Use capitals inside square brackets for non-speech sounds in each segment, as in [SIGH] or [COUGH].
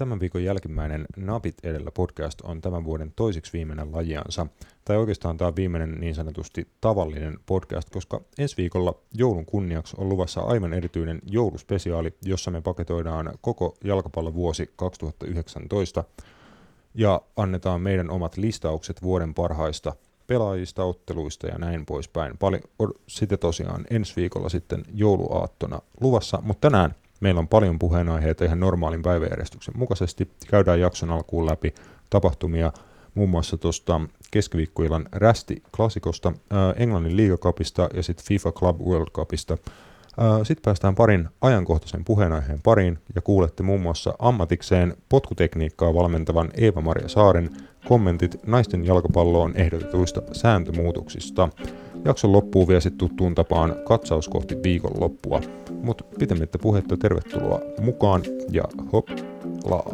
Tämän viikon jälkimmäinen Napit edellä podcast on tämän vuoden toiseksi viimeinen lajiansa. Tai oikeastaan tämä viimeinen niin sanotusti tavallinen podcast, koska ensi viikolla joulun kunniaksi on luvassa aivan erityinen jouluspesiaali, jossa me paketoidaan koko jalkapallovuosi 2019 ja annetaan meidän omat listaukset vuoden parhaista pelaajista, otteluista ja näin poispäin. Paljon, sitten tosiaan ensi viikolla sitten jouluaattona luvassa, mutta tänään Meillä on paljon puheenaiheita ihan normaalin päiväjärjestyksen mukaisesti. Käydään jakson alkuun läpi tapahtumia muun muassa tuosta keskiviikkoilan rästi-klassikosta, äh, Englannin liigakapista ja sitten FIFA Club World Cupista. Äh, sitten päästään parin ajankohtaisen puheenaiheen pariin ja kuulette muun muassa ammatikseen potkutekniikkaa valmentavan Eeva-Maria Saaren kommentit naisten jalkapalloon ehdotetuista sääntömuutoksista. Jakson loppuu vielä sitten tuttuun tapaan katsaus kohti viikonloppua. Mutta pitemmittä puhetta tervetuloa mukaan ja hoplaa.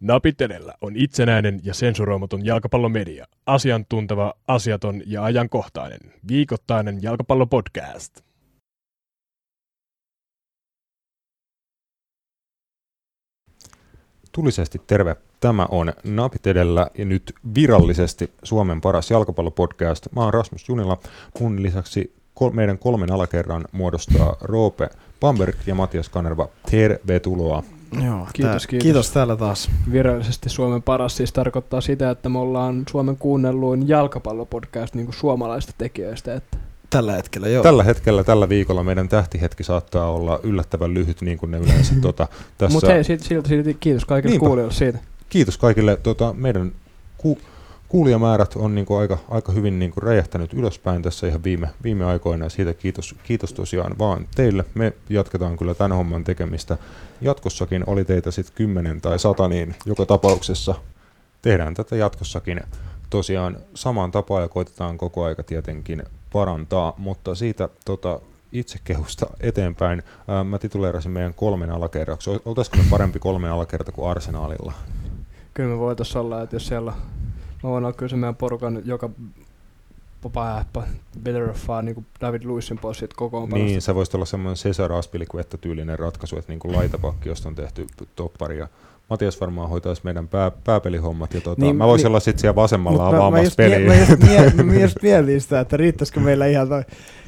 Napit edellä on itsenäinen ja sensuroimaton jalkapallomedia. Asiantunteva, asiaton ja ajankohtainen. Viikoittainen jalkapallopodcast. Tulisesti terve. Tämä on Napit edellä ja nyt virallisesti Suomen paras jalkapallopodcast. Mä oon Rasmus Junila. Mun lisäksi kol- meidän kolmen alakerran muodostaa Roope Bamberg ja Matias Kanerva. Tervetuloa. Joo, kiitos, tää, kiitos. kiitos täällä taas. Virallisesti Suomen paras siis tarkoittaa sitä, että me ollaan Suomen kuunnelluin jalkapallopodcast niin kuin suomalaista tekijöistä. Että Tällä hetkellä, joo. Tällä hetkellä, tällä viikolla meidän tähtihetki saattaa olla yllättävän lyhyt, niin kuin ne yleensä [LAUGHS] tota, tässä... Mutta hei, silti, silti, kiitos kaikille Niinpä. kuulijoille siitä. Kiitos kaikille. Tota, meidän ku, kuulijamäärät on niin kuin aika, aika hyvin niin kuin räjähtänyt ylöspäin tässä ihan viime, viime aikoina ja siitä kiitos, kiitos tosiaan vaan teille. Me jatketaan kyllä tämän homman tekemistä. Jatkossakin oli teitä sitten 10 tai 100, niin joka tapauksessa tehdään tätä jatkossakin tosiaan samaan tapaan ja koitetaan koko aika tietenkin parantaa, mutta siitä tota, itsekehusta eteenpäin ää, mä tituleerasin meidän kolmen alakerraksi. Oltaisiko me parempi kolmen alakerta kuin Arsenaalilla? Kyllä me voitaisiin olla, että jos siellä mä voin olla kyllä se meidän porukan joka better of far, niin kuin David Lewisin pois siitä kokoonpanosta. Niin, se voisi olla semmoinen Cesar Aspilicuetta tyylinen ratkaisu, että niin kuin laitapakki, josta on tehty toppari ja Matias varmaan hoitaisi meidän pää, pääpelihommat. Ja tota, niin, mä voisin niin, olla sitten siellä vasemmalla avaamassa peliä. Mä just, mie, [LAUGHS] mä just mietin sitä, että riittäisikö meillä ihan toi,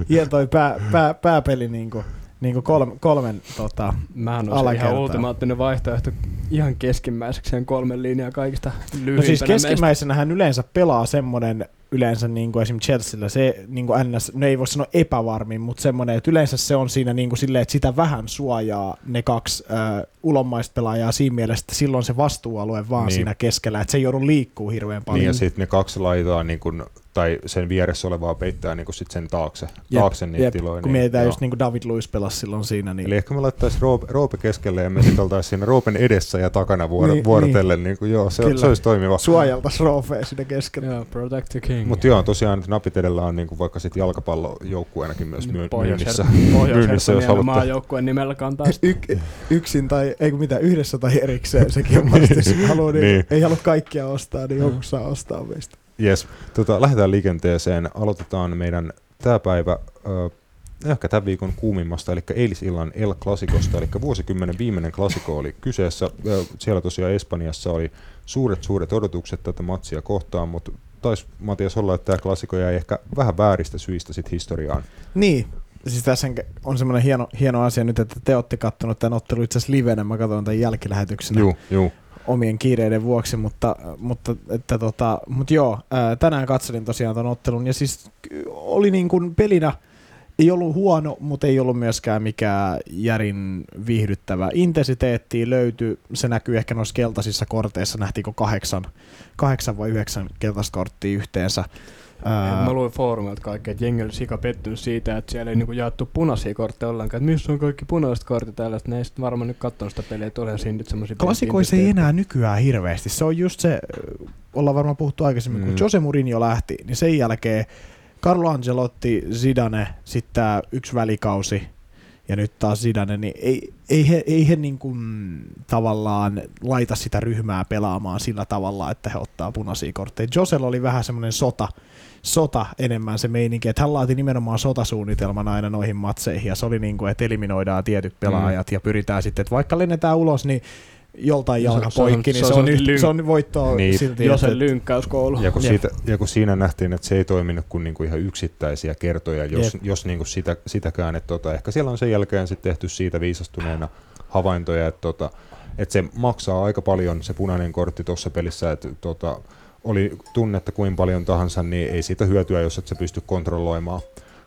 ihan toi pää, pää, pääpeli niin kuin, niin kuin kolme, kolmen tota, Mähän on ihan ultimaattinen vaihtoehto ihan keskimmäiseksi sen kolmen linjaa kaikista No siis keskimmäisenä hän yleensä pelaa semmoinen yleensä niin kuin esimerkiksi Chelsealla se niin kuin NS, no ei voi sanoa epävarmin, mutta semmoinen, että yleensä se on siinä niin kuin silleen, että sitä vähän suojaa ne kaksi äh, ulommaista pelaajaa siinä mielessä, että silloin se vastuualue vaan niin. siinä keskellä, että se ei joudu liikkuu hirveän paljon. Niin ja sitten ne kaksi laitaa niin kuin tai sen vieressä olevaa peittää niin kuin sit sen taakse, jep, taakse niitä jep, tiloja. Kun niin, mietitään joo. just niin kuin David Luiz pelasi silloin siinä. Niin... Eli ehkä me laittaisiin Roope, Roope keskelle ja me sitten oltaisiin siinä Roopen edessä ja takana vuor- niin, vuorotellen. Niin. Niin kuin, joo, se, Kyllä. se olisi toimiva. Suojeltaisiin Roopea siinä keskellä. Joo, protect the king. Mutta joo, tosiaan napit edellä on niin kuin vaikka sitten jalkapallojoukkueenakin myös myy- myynnissä. myynnissä jos haluatte. maajoukkueen nimellä kantaa. Y- yksin tai, ei kun mitä, yhdessä tai erikseen sekin on [LAUGHS] niin. haluaa, niin, niin. ei halua kaikkia ostaa, niin joku saa ostaa meistä. Yes. Tota, lähdetään liikenteeseen. Aloitetaan meidän tämä päivä äh, ehkä tämän viikon kuumimmasta, eli eilisillan El Clasicosta, eli vuosikymmenen viimeinen klasiko oli kyseessä. Äh, siellä tosiaan Espanjassa oli suuret suuret odotukset tätä matsia kohtaan, mutta taisi Matias olla, että tämä klasiko jäi ehkä vähän vääristä syistä sit historiaan. Niin, siis tässä on semmoinen hieno, hieno asia nyt, että te olette kattonut tämän ottelun itse asiassa livenä, mä katson tämän jälkilähetyksenä. Joo, joo omien kiireiden vuoksi, mutta, mutta, että tota, mutta joo, ää, tänään katselin tosiaan tämän ottelun ja siis oli niin kuin pelinä, ei ollut huono, mutta ei ollut myöskään mikään järin viihdyttävä. Intensiteetti löytyi, se näkyy ehkä noissa keltaisissa korteissa, nähtiinkö kahdeksan, kahdeksan vai yhdeksän keltaista korttia yhteensä. Ää... Mä luin foorumilta kaikkea, että jengi oli sika pettynyt siitä, että siellä ei niinku jaettu punaisia kortteja ollenkaan. Että missä on kaikki punaiset kortit täällä? Ne ei sitten varmaan nyt katsonut sitä peliä, että olihan siinä nyt semmoisia... Klassikoissa ei enää nykyään hirveästi. Se on just se, ollaan varmaan puhuttu aikaisemmin, mm. kun Jose Mourinho lähti, niin sen jälkeen Carlo Angelotti, Zidane, sitten yksi välikausi, ja nyt taas Zidane, niin ei, ei he, ei he niin kuin tavallaan laita sitä ryhmää pelaamaan sillä tavalla, että he ottaa punaisia kortteja. Josel oli vähän semmoinen sota, sota enemmän se meininki, että hän laati nimenomaan sotasuunnitelman aina noihin matseihin, ja se oli niin kuin, että eliminoidaan tietyt pelaajat, mm. ja pyritään sitten, että vaikka lennetään ulos, niin joltain jalka Se on- poikki, niin se se on on, nyt, lyn- se on voittoa Niin. silti. Josen että- lynkkäyskoulu. Ja kun, Jep. siitä, ja kun siinä nähtiin, että se ei toiminut kuin niinku ihan yksittäisiä kertoja, jos, Jep. jos niinku sitä, sitäkään, että tota, ehkä siellä on sen jälkeen sitten tehty siitä viisastuneena havaintoja, että, tota, että se maksaa aika paljon se punainen kortti tuossa pelissä, että tota, oli tunnetta kuin paljon tahansa, niin ei siitä hyötyä, jos et sä pysty kontrolloimaan,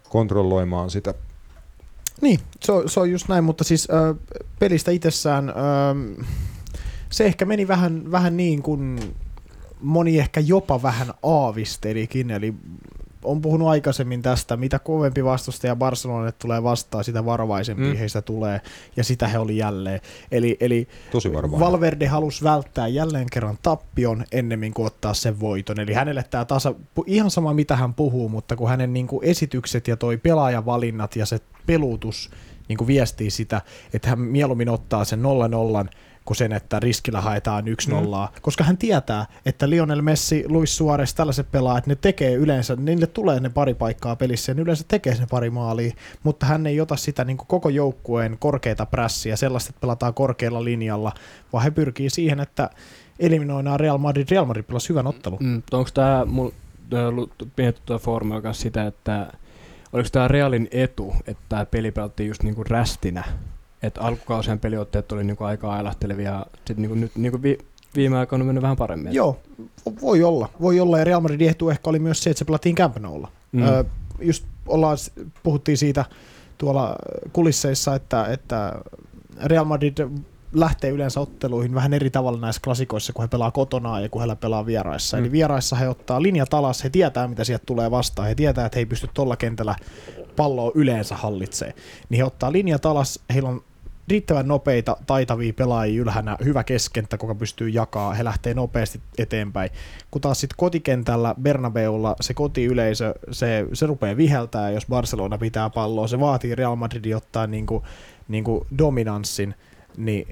kontrolloimaan sitä. Niin, se on, se on just näin, mutta siis äh, pelistä itsessään äh, se ehkä meni vähän, vähän niin kuin moni ehkä jopa vähän aavistelikin, eli on puhunut aikaisemmin tästä, mitä kovempi vastustaja Barcelonalle tulee vastaan, sitä varovaisempi Mm. heistä tulee, ja sitä he oli jälleen. Eli, eli Tosi varmaan. Valverde halusi välttää jälleen kerran tappion ennemmin kuin ottaa sen voiton. Eli hänelle tämä tasa, ihan sama mitä hän puhuu, mutta kun hänen niin kuin esitykset ja toi pelaajavalinnat ja se pelutus niin kuin viestii sitä, että hän mieluummin ottaa sen 0-0 kuin sen, että riskillä haetaan 1-0, mm. koska hän tietää, että Lionel Messi, Luis Suarez, tällaiset pelaajat, ne tekee yleensä, niille tulee ne pari paikkaa pelissä ja ne yleensä tekee sen pari maalia, mutta hän ei ota sitä niin kuin koko joukkueen korkeita prässiä, sellaista, että pelataan korkealla linjalla, vaan he pyrkii siihen, että eliminoidaan Real Madrid. Real Madrid pelasi hyvän ottelun. Mm, onko tämä mietitty tuo foorumilla kanssa sitä, että oliko tämä Realin etu, että tämä peli pelattiin just niinku rästinä, että alkukausien peliotteet oli niinku aika ailahtelevia, ja sitten niinku nyt niinku vi, viime aikoina on mennyt vähän paremmin. Joo, vo- voi olla. Voi olla, ja Real Madridin etu ehkä oli myös se, että se pelattiin Camp Noulla. Mm. Öö, just ollaan, puhuttiin siitä tuolla kulisseissa, että, että Real Madrid lähtee yleensä otteluihin vähän eri tavalla näissä klasikoissa, kun he pelaa kotona ja kun he pelaa vieraissa. Mm. Eli vieraissa he ottaa linjat alas, he tietää mitä sieltä tulee vastaan, he tietää, että he ei pysty tuolla kentällä palloa yleensä hallitsee. Niin he ottaa linjat alas, heillä on riittävän nopeita, taitavia pelaajia ylhänä, hyvä keskenttä, joka pystyy jakaa, he lähtee nopeasti eteenpäin. Kun taas sitten kotikentällä Bernabeulla se kotiyleisö, se, se rupeaa viheltää, jos Barcelona pitää palloa, se vaatii Real Madridin ottaa niinku, niinku dominanssin, niin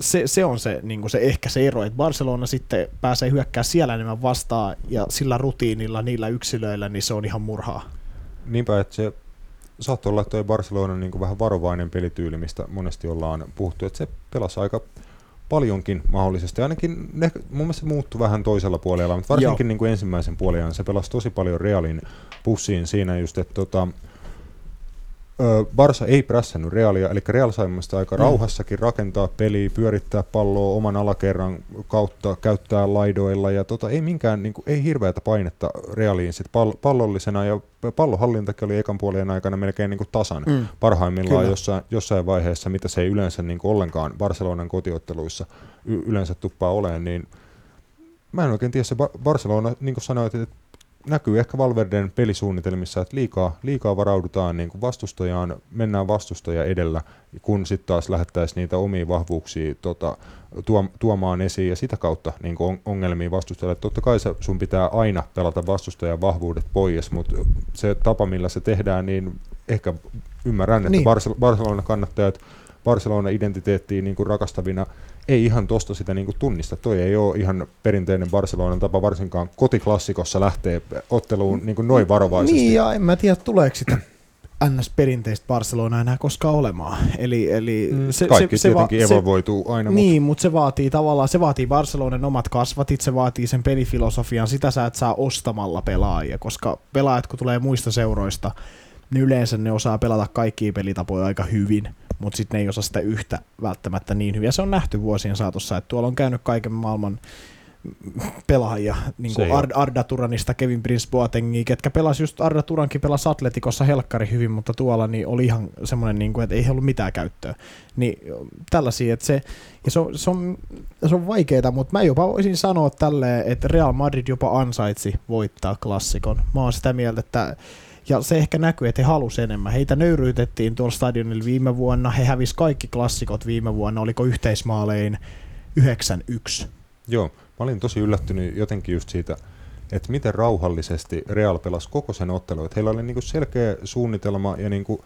se, se on se, niin se ehkä se ero, että Barcelona sitten pääsee hyökkää siellä enemmän vastaan ja sillä rutiinilla, niillä yksilöillä, niin se on ihan murhaa. Niinpä, että se saattoi olla tuo Barcelonan niin kuin vähän varovainen pelityyli, mistä monesti ollaan puhuttu, että se pelasi aika paljonkin mahdollisesti. Ainakin ne, mun mielestä se muuttui vähän toisella puolella, mutta varsinkin niin kuin ensimmäisen puolen se pelasi tosi paljon Realin pussiin siinä just, että tota, Barsa ei prässännyt Realia, eli Real sai aika Mm. rauhassakin rakentaa peliä, pyörittää palloa oman alakerran kautta, käyttää laidoilla ja tota, ei minkään, niin kuin, ei hirveätä painetta Realiin sit pall- pallollisena ja pallohallintakin oli ekan puolien aikana melkein niin kuin tasan Mm. parhaimmillaan Kyllä. jossain, jossain vaiheessa, mitä se ei yleensä niin kuin ollenkaan Barcelonan kotiotteluissa y- yleensä tuppaa olemaan, niin mä en oikein tiedä, se Ba- Barcelona, niin kuin sanoit, että näkyy ehkä Valverden pelisuunnitelmissa, että liikaa, liikaa varaudutaan niin kuin vastustajaan, mennään vastustaja edellä, kun sitten taas lähettäisiin niitä omia vahvuuksia tota, tuo, tuomaan esiin ja sitä kautta niin kuin on- ongelmia vastustajalle. Totta kai se, sun pitää aina pelata vastustajan vahvuudet pois, mutta se tapa, millä se tehdään, niin ehkä ymmärrän, että Niin. Barcel- Barcelona kannattajat Barcelona-identiteettiin niin kuin rakastavina ei ihan tosta sitä niin kuin tunnista. Toi ei ole ihan perinteinen Barcelonan tapa, varsinkaan kotiklassikossa lähtee otteluun niin kuin noin varovaisesti. Niin, ja en mä tiedä, tuleeko sitä NS-perinteistä Barcelona enää koskaan olemaan. Eli, eli Mm. se, Kaikki se, tietenkin se, evolvoituu aina, Niin, mutta se vaatii tavallaan, se vaatii Barcelonan omat kasvatit, se vaatii sen pelifilosofian, sitä sä et saa ostamalla pelaajia, koska pelaajat kun tulee muista seuroista, niin yleensä ne osaa pelata kaikkia pelitapoja aika hyvin, mutta sitten ne ei osaa sitä yhtä välttämättä niin hyvin. Ja se on nähty vuosien saatossa, että tuolla on käynyt kaiken maailman pelaajia, niin kuin Ar- Arda Turanista Kevin Prince Boatengia, ketkä pelasi just Arda Turankin pelasi Atletikossa helkkari hyvin, mutta tuolla niin oli ihan semmoinen, niin kuin, että ei ollut mitään käyttöä. Niin tällaisia, että se, ja se on, se on, se on vaikeaa, mutta mä jopa voisin sanoa tälleen, että Real Madrid jopa ansaitsi voittaa klassikon. Mä oon sitä mieltä, että ja se ehkä näkyy, että he halusi enemmän. Heitä nöyryytettiin tuolla stadionilla viime vuonna. He hävisi kaikki klassikot viime vuonna. Oliko yhteismaalein 9-1. Joo, mä olin tosi yllättynyt jotenkin just siitä, että miten rauhallisesti Real pelasi koko sen ottelun. Että heillä oli niinku selkeä suunnitelma ja niinku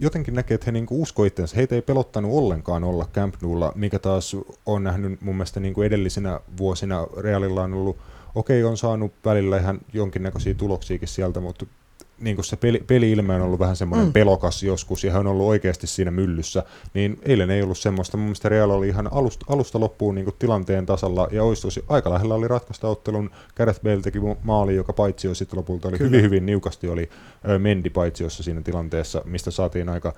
jotenkin näkee, että he niinku usko itsensä. Heitä ei pelottanut ollenkaan olla Camp Noulla, mikä taas on nähnyt mun mielestä niinku edellisinä vuosina Realilla on ollut, okei on saanut välillä ihan jonkinnäköisiä tuloksiakin sieltä, mutta niin kuin se peli, peli-ilme on ollut vähän semmoinen mm. pelokas joskus, ja hän on ollut oikeasti siinä myllyssä, niin eilen ei ollut semmoista. Mun mielestä Real oli ihan alusta, alusta loppuun niin kuin tilanteen tasalla, ja olisi aika lähellä oli ratkaista ottelun. Gareth Bale teki maali, joka paitsi jo sitten lopulta oli Kyllä. hyvin, hyvin niukasti, oli Mendi paitsiossa siinä tilanteessa, mistä saatiin aika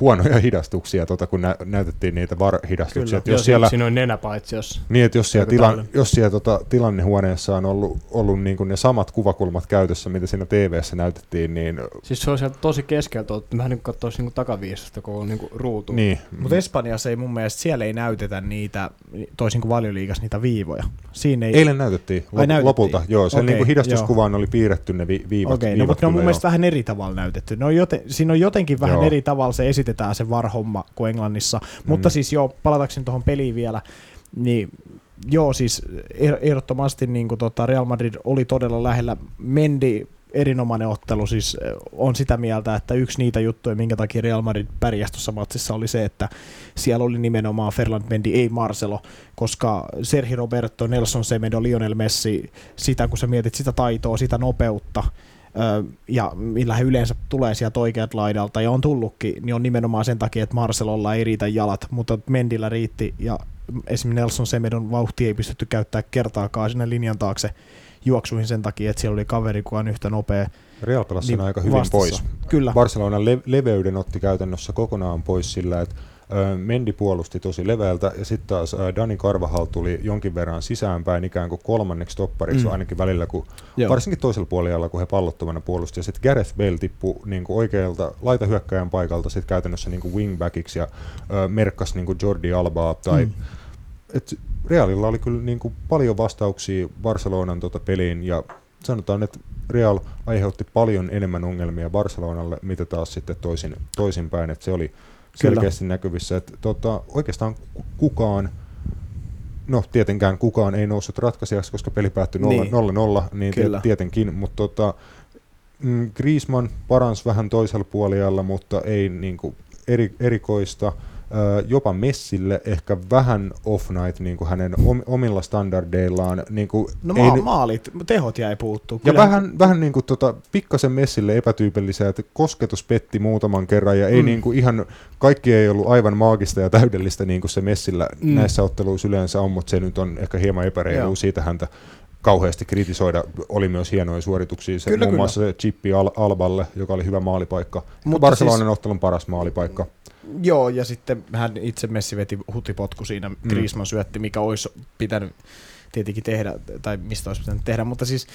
huonoja hidastuksia, tota, kun nä, näytettiin niitä var-hidastuksia. Kyllä, jos siellä, siinä on nenä paitsiossa. Niin, että jos siellä, tila, jos siellä tota, tilannehuoneessa on ollut, ollut niin kuin ne samat kuvakulmat käytössä, mitä siinä TV-ssä näytettiin, niin... Siis se on sieltä tosi keskeltä, että vähän niin kuin katsoisi niin takaviistosta, kun on niin kuin ruutu. Niin. Mutta Espanjassa ei mun mielestä, siellä ei näytetä niitä, toisin kuin valioliigassa, niitä viivoja. Siinä ei... Eilen näytettiin, lop- Ai, näytettiin. lopulta. Joo, sen okay, niin hidastuskuvaan oli piirretty ne vi- viivat. Okei, okay, no, mutta ne on mun mielestä vähän eri tavalla näytetty. Ne on joten, siinä on jotenkin vähän joo. eri tavalla se esitetään se varhomma kuin Englannissa. Mm. Mutta siis joo, palatakseni tuohon peliin vielä, niin joo, siis ehdottomasti niin kuin tota Real Madrid oli todella lähellä. Mendi erinomainen ottelu. Siis on sitä mieltä, että yksi niitä juttuja, minkä takia Real Madrid pärjäsi tuossa matsissa, oli se, että siellä oli nimenomaan Ferland Mendy, ei Marcelo, koska Sergi Roberto, Nelson Semedo, Lionel Messi, sitä kun sä mietit sitä taitoa, sitä nopeutta, ja millä he yleensä tulee sieltä oikeat laidalta ja on tullutkin, niin on nimenomaan sen takia, että Marcelolla ei riitä jalat, mutta Mendillä riitti ja esimerkiksi Nelson Semedon vauhti ei pystytty käyttää kertaakaan sinne linjan taakse juoksuihin sen takia, että siellä oli kaveri, kuka on yhtä nopea. Real pelasi niin aika hyvin vastassa. pois. Kyllä. Barcelonan le- leveyden otti käytännössä kokonaan pois sillä, että Mendi puolusti tosi leveältä ja sitten taas Dani Carvajal tuli jonkin verran sisäänpäin ikään kuin kolmanneksi toppariksi mm. ainakin välillä, kun, varsinkin toisella puolella, kun he pallottomana puolusti. Ja sitten Gareth Bale tippui niin kuin oikealta laitahyökkäjän paikalta sitten käytännössä niin kuin wingbackiksi ja ö, merkkasi niin kuin Jordi Albaa tai mm. et Realilla oli kyllä niin kuin paljon vastauksia Barcelonan tota peliin ja sanotaan, että Real aiheutti paljon enemmän ongelmia Barcelonalle, mitä taas sitten toisin, toisinpäin, että se oli selkeästi Kyllä. näkyvissä. Että tota, oikeastaan kukaan, no tietenkään kukaan ei noussut ratkaisijaksi, koska peli päättyi 0-0, niin, 0-0 niin tietenkin, mutta tota, mm, Griezmann paransi vähän toisella puolella, mutta ei niin kuin eri, erikoista jopa Messille ehkä vähän off-night niin kuin hänen omilla standardeillaan. Niin kuin no ei, ma- maalit, tehot jäi puuttuu. Ja vähän, vähän niin kuin tota, pikkasen Messille epätyypillisiä, että kosketus petti muutaman kerran ja ei mm. niin kuin ihan, kaikki ei ollut aivan maagista ja täydellistä niin kuin se Messillä mm. näissä otteluissa yleensä on, mutta se nyt on ehkä hieman epäreilu siitä häntä kauheasti kritisoida. Oli myös hienoja suorituksia, se, kyllä, muun kyllä. muassa se chippi Al- Alballe, joka oli hyvä maalipaikka. Mutta Barcelonan siis, ottelun paras maalipaikka. Joo, ja sitten hän itse Messi veti hutipotku siinä, mm. Griezmann syötti, mikä olisi pitänyt tietenkin tehdä, tai mistä olisi pitänyt tehdä, mutta siis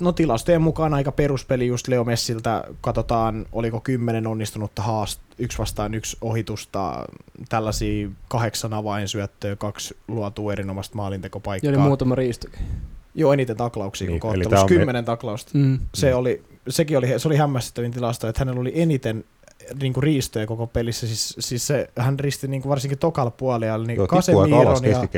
no tilastojen mukaan aika peruspeli just Leo Messiltä, katsotaan oliko kymmenen onnistunutta haast, yksi vastaan yksi ohitusta, tällaisia kahdeksan avainsyöttöä, kaksi luotua erinomaista maalintekopaikkaa. Ja niin muutama riistokin. Joo, eniten taklauksia niin, koko ottelussa, kymmenen me... taklausta. Mm. Se, oli, sekin oli, se oli hämmästyttävin tilasto, että hänellä oli eniten niin kuin riistoja koko pelissä. Siis, siis se, hän risti niin kuin varsinkin tokalla puolella niin joo, Casemiron ja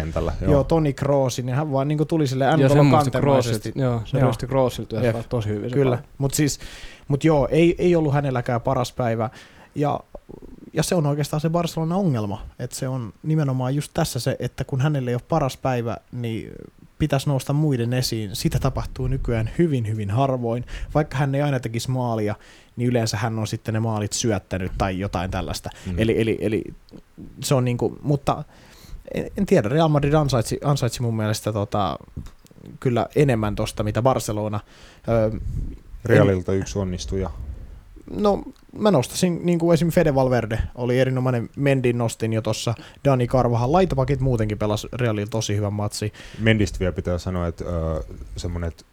joo. joo, Toni Kroosin, ja hän vaan niin kuin tuli sille Angolo kantemaisesti. Joo, se risti Kroosilta ja tosi hyvin. Kyllä, mutta siis, mut joo, ei, ei ollut hänelläkään paras päivä. Ja, ja se on oikeastaan se Barcelona ongelma, että se on nimenomaan just tässä se, että kun hänelle ei ole paras päivä, niin pitäisi nousta muiden esiin. Sitä tapahtuu nykyään hyvin, hyvin harvoin. Vaikka hän ei aina tekisi maalia, niin yleensä hän on sitten ne maalit syöttänyt tai jotain tällaista. Mm. Eli, eli, eli se on niinku, mutta en, en tiedä, Real Madrid ansaitsi, ansaitsi mun mielestä tota, kyllä enemmän tosta, mitä Barcelona. Öö, Realilta en, yksi onnistuja. No mä nostasin, niin kuin esimerkiksi Fede Valverde oli erinomainen, Mendin nostin jo tuossa, Dani Karvahan, laitopakit muutenkin pelasi Realilla tosi hyvän matsi. Mendistä vielä pitää sanoa, että äh, semmoinen, että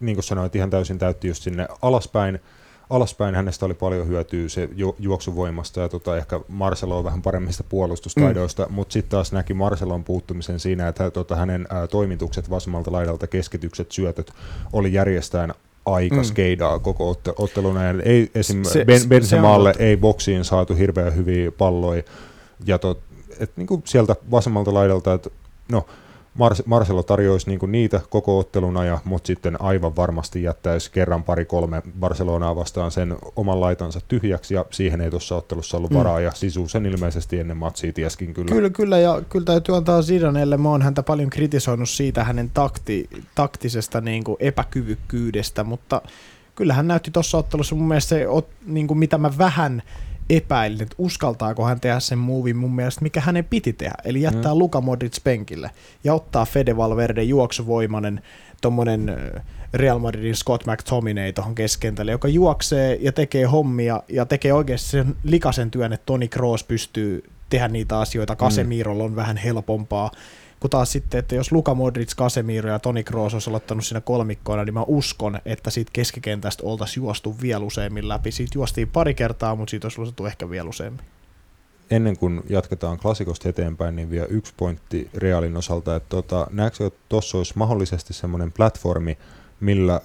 niin kuin sanoit, ihan täysin täytti just sinne alaspäin, alaspäin hänestä oli paljon hyötyä se ju- juoksuvoimasta ja tota, ehkä Marcelo on vähän paremmista puolustustaidoista, mm. mutta sitten taas näki Marcelon puuttumisen siinä, että tota, hänen ää, toimitukset vasemmalta laidalta, keskitykset, syötöt oli järjestään aika mm. skeidaa koko otte- ottelun ajan. Ei esim. Se, ben, Benzemaalle ei boksiin saatu hirveän hyviä palloja. Ja tot, et, niinku sieltä vasemmalta laidalta, että no, Marcelo tarjoaisi niinku niitä koko ottelun ajan, mutta sitten aivan varmasti jättäisi kerran pari kolme Barcelonaa vastaan sen oman laitansa tyhjäksi, ja siihen ei tuossa ottelussa ollut Mm. varaa, ja Sisu sen ilmeisesti ennen matsia tieskin kyllä. Kyllä, kyllä, ja kyllä täytyy antaa Zidanelle, mä oon häntä paljon kritisoinut siitä hänen takti, taktisesta niin kuin epäkyvykkyydestä, mutta kyllä hän näytti tuossa ottelussa mun mielestä se, niin kuin mitä mä vähän epäilin, että uskaltaako hän tehdä sen movin mun mielestä, mikä hänen piti tehdä, eli jättää Mm. mm. Luka Modric penkille ja ottaa Fede Valverde juoksuvoimainen tommonen ö, Real Madridin Scott McTominay tuohon keskentälle, joka juoksee ja tekee hommia ja tekee oikeasti sen likasen työn, että Toni Kroos pystyy tehdä niitä asioita. Casemirolla on vähän helpompaa. Kun taas sitten, että jos Luka Modric, Casemiro ja Toni Kroos olisi aloittanut siinä kolmikkoina, niin mä uskon, että siitä keskikentästä oltaisiin juostu vielä useammin läpi. Siitä juostiin pari kertaa, mutta siitä olisi luotu ehkä vielä useammin. ennen kuin jatketaan klassikosta eteenpäin, niin vielä yksi pointti Realin osalta, että tota, näetkö, että tuossa olisi mahdollisesti semmoinen platformi, millä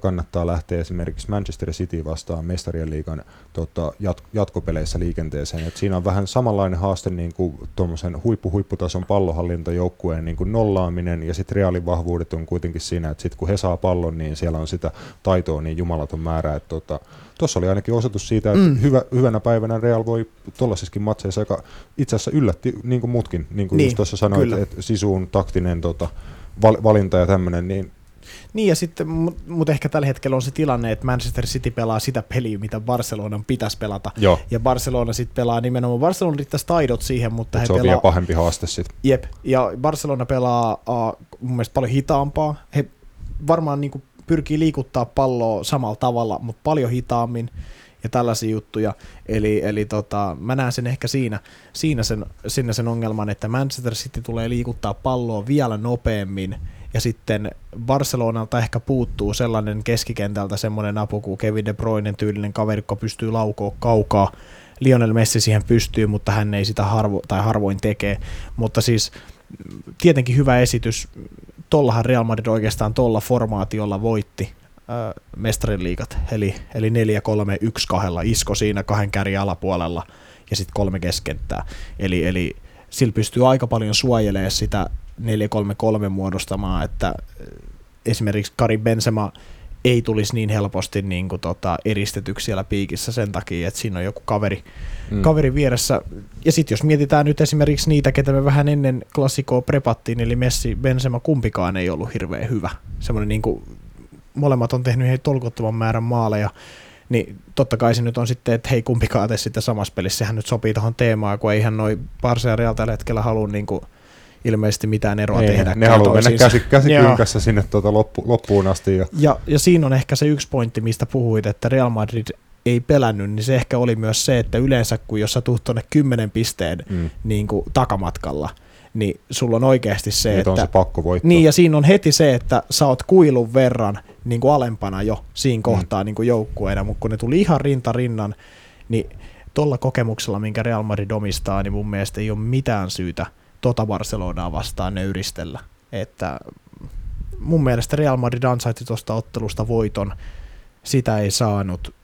kannattaa lähteä esimerkiksi Manchester City vastaan mestarien liigan tota, jat- jatkopeleissä liikenteeseen. Et siinä on vähän samanlainen haaste niin kuin tuommoisen huippu-huipputason pallohallintajoukkueen niin kuin nollaaminen, ja sitten Realin vahvuudet on kuitenkin siinä, että sitten kun he saa pallon, niin siellä on sitä taitoa niin jumalaton määrä, että tota, Tuossa oli ainakin osoitus siitä, että mm. Hyvä, hyvänä päivänä Real voi tuollaisissakin matseissa, joka itse asiassa yllätti niin kuin muutkin, niin kuin niin, just tuossa sanoit, että sisuun taktinen tota, val, valinta ja tämmöinen, niin Niin ja sitten, mutta mut ehkä tällä hetkellä on se tilanne, että Manchester City pelaa sitä peliä, mitä Barcelonan pitäisi pelata. joo, Ja Barcelona sitten pelaa nimenomaan, Barcelona riittäisi taidot siihen, mutta Mut he se on pelaa, vielä pahempi haaste sitten. Jep, ja Barcelona pelaa uh, mun mielestä paljon hitaampaa. He varmaan niin pyrkii liikuttaa palloa samalla tavalla, mutta paljon hitaammin ja tällaisia juttuja. Eli, eli tota, mä näen sen ehkä siinä, siinä sen, siinä sen ongelman, että Manchester City tulee liikuttaa palloa vielä nopeammin ja sitten Barcelonalta ehkä puuttuu sellainen keskikentältä semmoinen apu kuin Kevin De Bruyne tyylinen kaveri, joka pystyy laukoa kaukaa. Lionel Messi siihen pystyy, mutta hän ei sitä harvo, tai harvoin tekee. Mutta siis mm, tietenkin hyvä esitys. Tollahan Real Madrid oikeastaan tolla formaatiolla voitti äh, mestariliigat, eli, eli 4-3-1-2 isko siinä kahden kärjen alapuolella ja sitten kolme keskenttää. Eli, eli sillä pystyy aika paljon suojelemaan sitä 4-3-3 muodostamaan, että äh, esimerkiksi Kari Benzema ei tulisi niin helposti niin kuin tota, eristetyksi siellä piikissä sen takia, että siinä on joku kaveri, mm. kaveri vieressä. Ja sitten jos mietitään nyt esimerkiksi niitä, ketä me vähän ennen klassikoa prepattiin, eli Messi, Benzema, kumpikaan ei ollut hirveän hyvä. Semmoinen niin kuin, molemmat on tehnyt ihan tolkuttoman määrän maaleja, niin totta kai se nyt on sitten, että hei kumpikaan tee sitten samassa pelissä, sehän nyt sopii tuohon teemaan, kun eihän noi Real tällä hetkellä halua niin kuin ilmeisesti mitään eroa Ei, tehdä. ne haluaa mennä käsi, käsikynkässä Joo. sinne tuota loppu, loppuun asti. Ja, Ja, ja siinä on ehkä se yksi pointti, mistä puhuit, että Real Madrid ei pelännyt, niin se ehkä oli myös se, että yleensä kun jos sä tuut tuonne 10 pisteen mm, niin kuin takamatkalla, niin sulla on oikeasti se, nyt että... on se pakko voittaa. Niin, ja siinä on heti se, että sä oot kuilun verran niin kuin alempana jo siinä kohtaa mm. niin kuin joukkueena, mutta kun ne tuli ihan rinta rinnan, niin tuolla kokemuksella, minkä Real Madrid omistaa, niin mun mielestä ei ole mitään syytä tota Barcelonaa vastaan nöyristellä. Että mun mielestä Real Madrid ansaitsi tuosta ottelusta voiton, sitä ei saanut.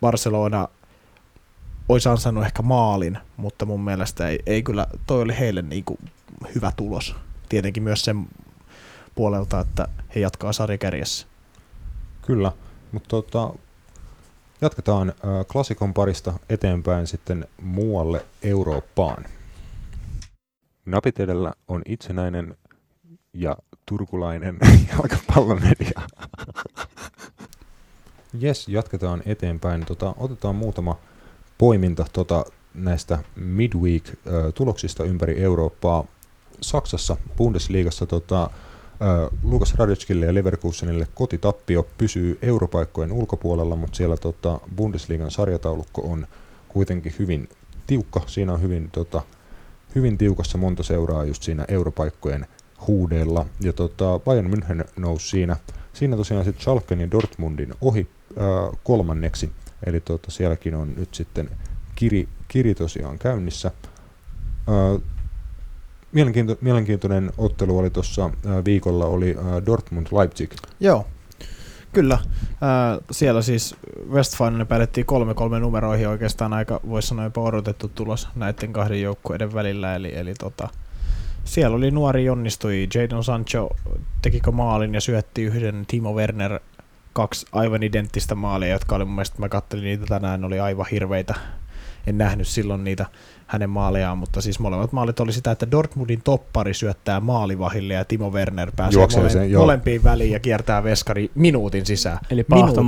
Barcelona olisi ansainnut ehkä maalin, mutta mun mielestä ei, ei kyllä, toi oli heille niin kuin hyvä tulos. Tietenkin myös sen puolelta, että he jatkaa sarjakärjessä. Kyllä, mutta tota, jatketaan äh, klassikon parista eteenpäin sitten muualle Eurooppaan. Napit edellä on itsenäinen ja turkulainen [LAUGHS] jalkapallomedia. Jes, jatketaan eteenpäin. Tota, otetaan muutama poiminta tota, näistä midweek-tuloksista ympäri Eurooppaa. Saksassa, Bundesliigassa tota, Lukas Radetskille ja Leverkusenille kotitappio pysyy europaikkojen ulkopuolella, mutta siellä tota, Bundesliigan sarjataulukko on kuitenkin hyvin tiukka. Siinä on hyvin, tota, hyvin tiukassa monta seuraa just siinä europaikkojen huudeella. Ja tota, Bayern München nousi siinä, siinä tosiaan sitten Schalken ja Dortmundin ohi ää, kolmanneksi. Eli tota, sielläkin on nyt sitten kiri, kiri tosiaan käynnissä. Ää, mielenkiinto, mielenkiintoinen ottelu oli tuossa viikolla, oli Dortmund-Leipzig. Joo, kyllä. Siellä siis Westfalenia päätettiin 3-3 numeroihin oikeastaan aika, voisi sanoa jopa odotettu tulos näiden kahden joukkueiden välillä, eli, eli tota, Siellä oli nuori onnistui. Jadon Sancho tekikö maalin ja syötti yhden Timo Werner kaksi aivan identtistä maalia, jotka oli mun mielestä, mä kattelin niitä tänään, oli aivan hirveitä. En nähnyt silloin niitä hänen maalejaan, mutta siis molemmat maalit oli sitä, että Dortmundin toppari syöttää maalivahille ja Timo Werner pääsee Juoksee mole- sen, molempiin väliin ja kiertää veskari minuutin sisään. Eli Minuutin.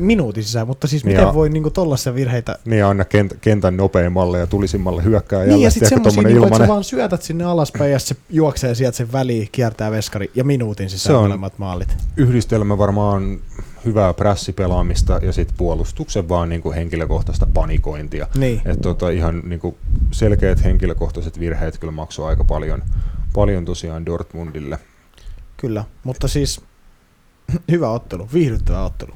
Minuutin sisään, mutta siis miten ja- voi niinku tollaisia virheitä Niin aina kent, kentän nopeimmalle ja tulisimmalle hyökkää Niin, ja sitten semmoisia, niinku, että sä vaan syötät sinne alaspäin ja se juoksee sieltä sen väliin, kiertää veskari ja minuutin Se sisään on- molemmat maalit. Yhdistelmä varmaan hyvää prässipelaamista ja sitten puolustuksen vaan niinku henkilökohtaista panikointia. Niin. Et tota, ihan niinku selkeät henkilökohtaiset virheet kyllä maksoi aika paljon, paljon tosiaan Dortmundille. Kyllä, mutta siis hyvä ottelu, viihdyttävä ottelu.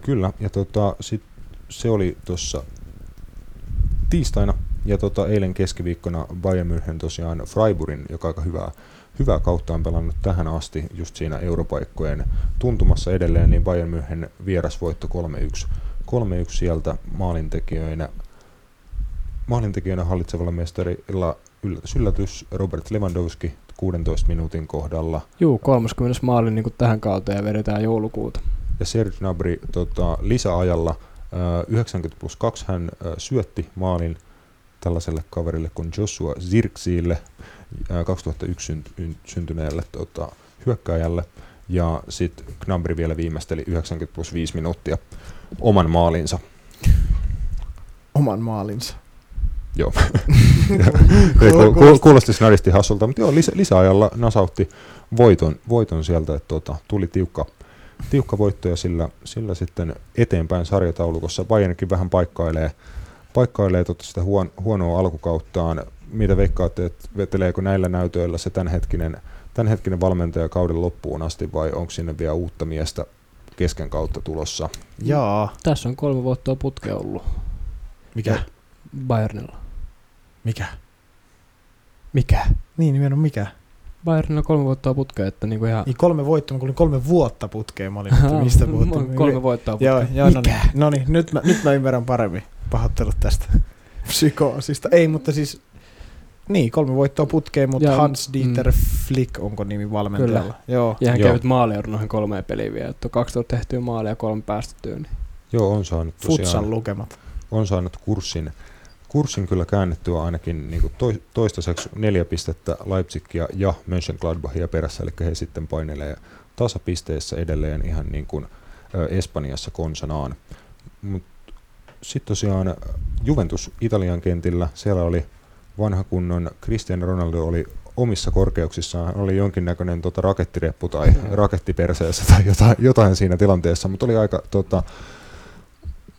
Kyllä, ja tota, sit se oli tuossa tiistaina, ja tota, eilen keskiviikkona Bayern München tosiaan Freiburgin, joka aika hyvää, hyvää kautta on pelannut tähän asti just siinä europaikkojen tuntumassa edelleen, niin Bayern München vierasvoitto 3-1. 3-1 sieltä maalintekijöinä, maalintekijöinä hallitsevalla mestarilla yllätys, yllätys Robert Lewandowski 16 minuutin kohdalla. Juu, 30. maali niin tähän kauteen ja vedetään joulukuuta. ja Serge Gnabry tota, lisäajalla ää, 90 plus 2 hän syötti maalin tällaiselle kaverille kuin Joshua Zirksiille, ää, 2001 synt- yn- syntyneelle tota, hyökkääjälle. Ja sitten Gnabry vielä viimeisteli 90 plus 5 minuuttia oman maalinsa. Oman maalinsa. Joo. [LAUGHS] Kuulosti snadisti hassulta, mutta joo, lisä, lisäajalla nasautti voiton, voiton sieltä, että tota, tuli tiukka, tiukka voitto ja sillä, sillä sitten eteenpäin sarjataulukossa. Bayernkin vähän paikkailee, paikkailee tota sitä huon, huonoa alkukauttaan. Mitä veikkaatte, että veteleekö näillä näytöillä se tämänhetkinen, tämänhetkinen valmentaja kauden loppuun asti vai onko sinne vielä uutta miestä kesken kautta tulossa? Jaa. Tässä on kolme vuotta putkea ollut Mikä? Bayernilla. Mikä? Mikä? Niin, nimenomaan mikä? Bayernilla kolme vuotta putkea, että niinku ihan... Niin kolme voittoa, mä kuulin kolme vuotta putkeen, mä olin, että mistä [LAUGHS] puhuttiin. kolme voittoa putkea. Joo, joo no Mikä? niin, no niin nyt, mä, nyt mä ymmärrän paremmin. Pahoittelut tästä [LAUGHS] psykoosista. Ei, mutta siis niin, kolme voittoa putkeen, mutta Ja- Hans Dieter mm. Flick onko nimi valmentajalla. Kyllä. Joo. Ja hän Joo. kävit maaliin noihin kolmeen peliin vielä, että on 12 tehtyä maalia ja kolme päästettyä. Niin. Joo, on saanut tosiaan. Futsan lukemat. on saanut kurssin, kurssin kyllä käännettyä ainakin niin kuin toi, toistaiseksi neljä pistettä Leipzigia ja Mönchengladbachia perässä, eli he sitten painelee tasapisteissä edelleen ihan niin kuin Espanjassa konsanaan. Mut sitten tosiaan Juventus Italian kentillä, siellä oli vanha kunnon Cristiano Ronaldo oli omissa korkeuksissaan, oli jonkinnäköinen tota, rakettireppu tai rakettiperseessä tai jotain, jotain siinä tilanteessa, mutta oli aika tota,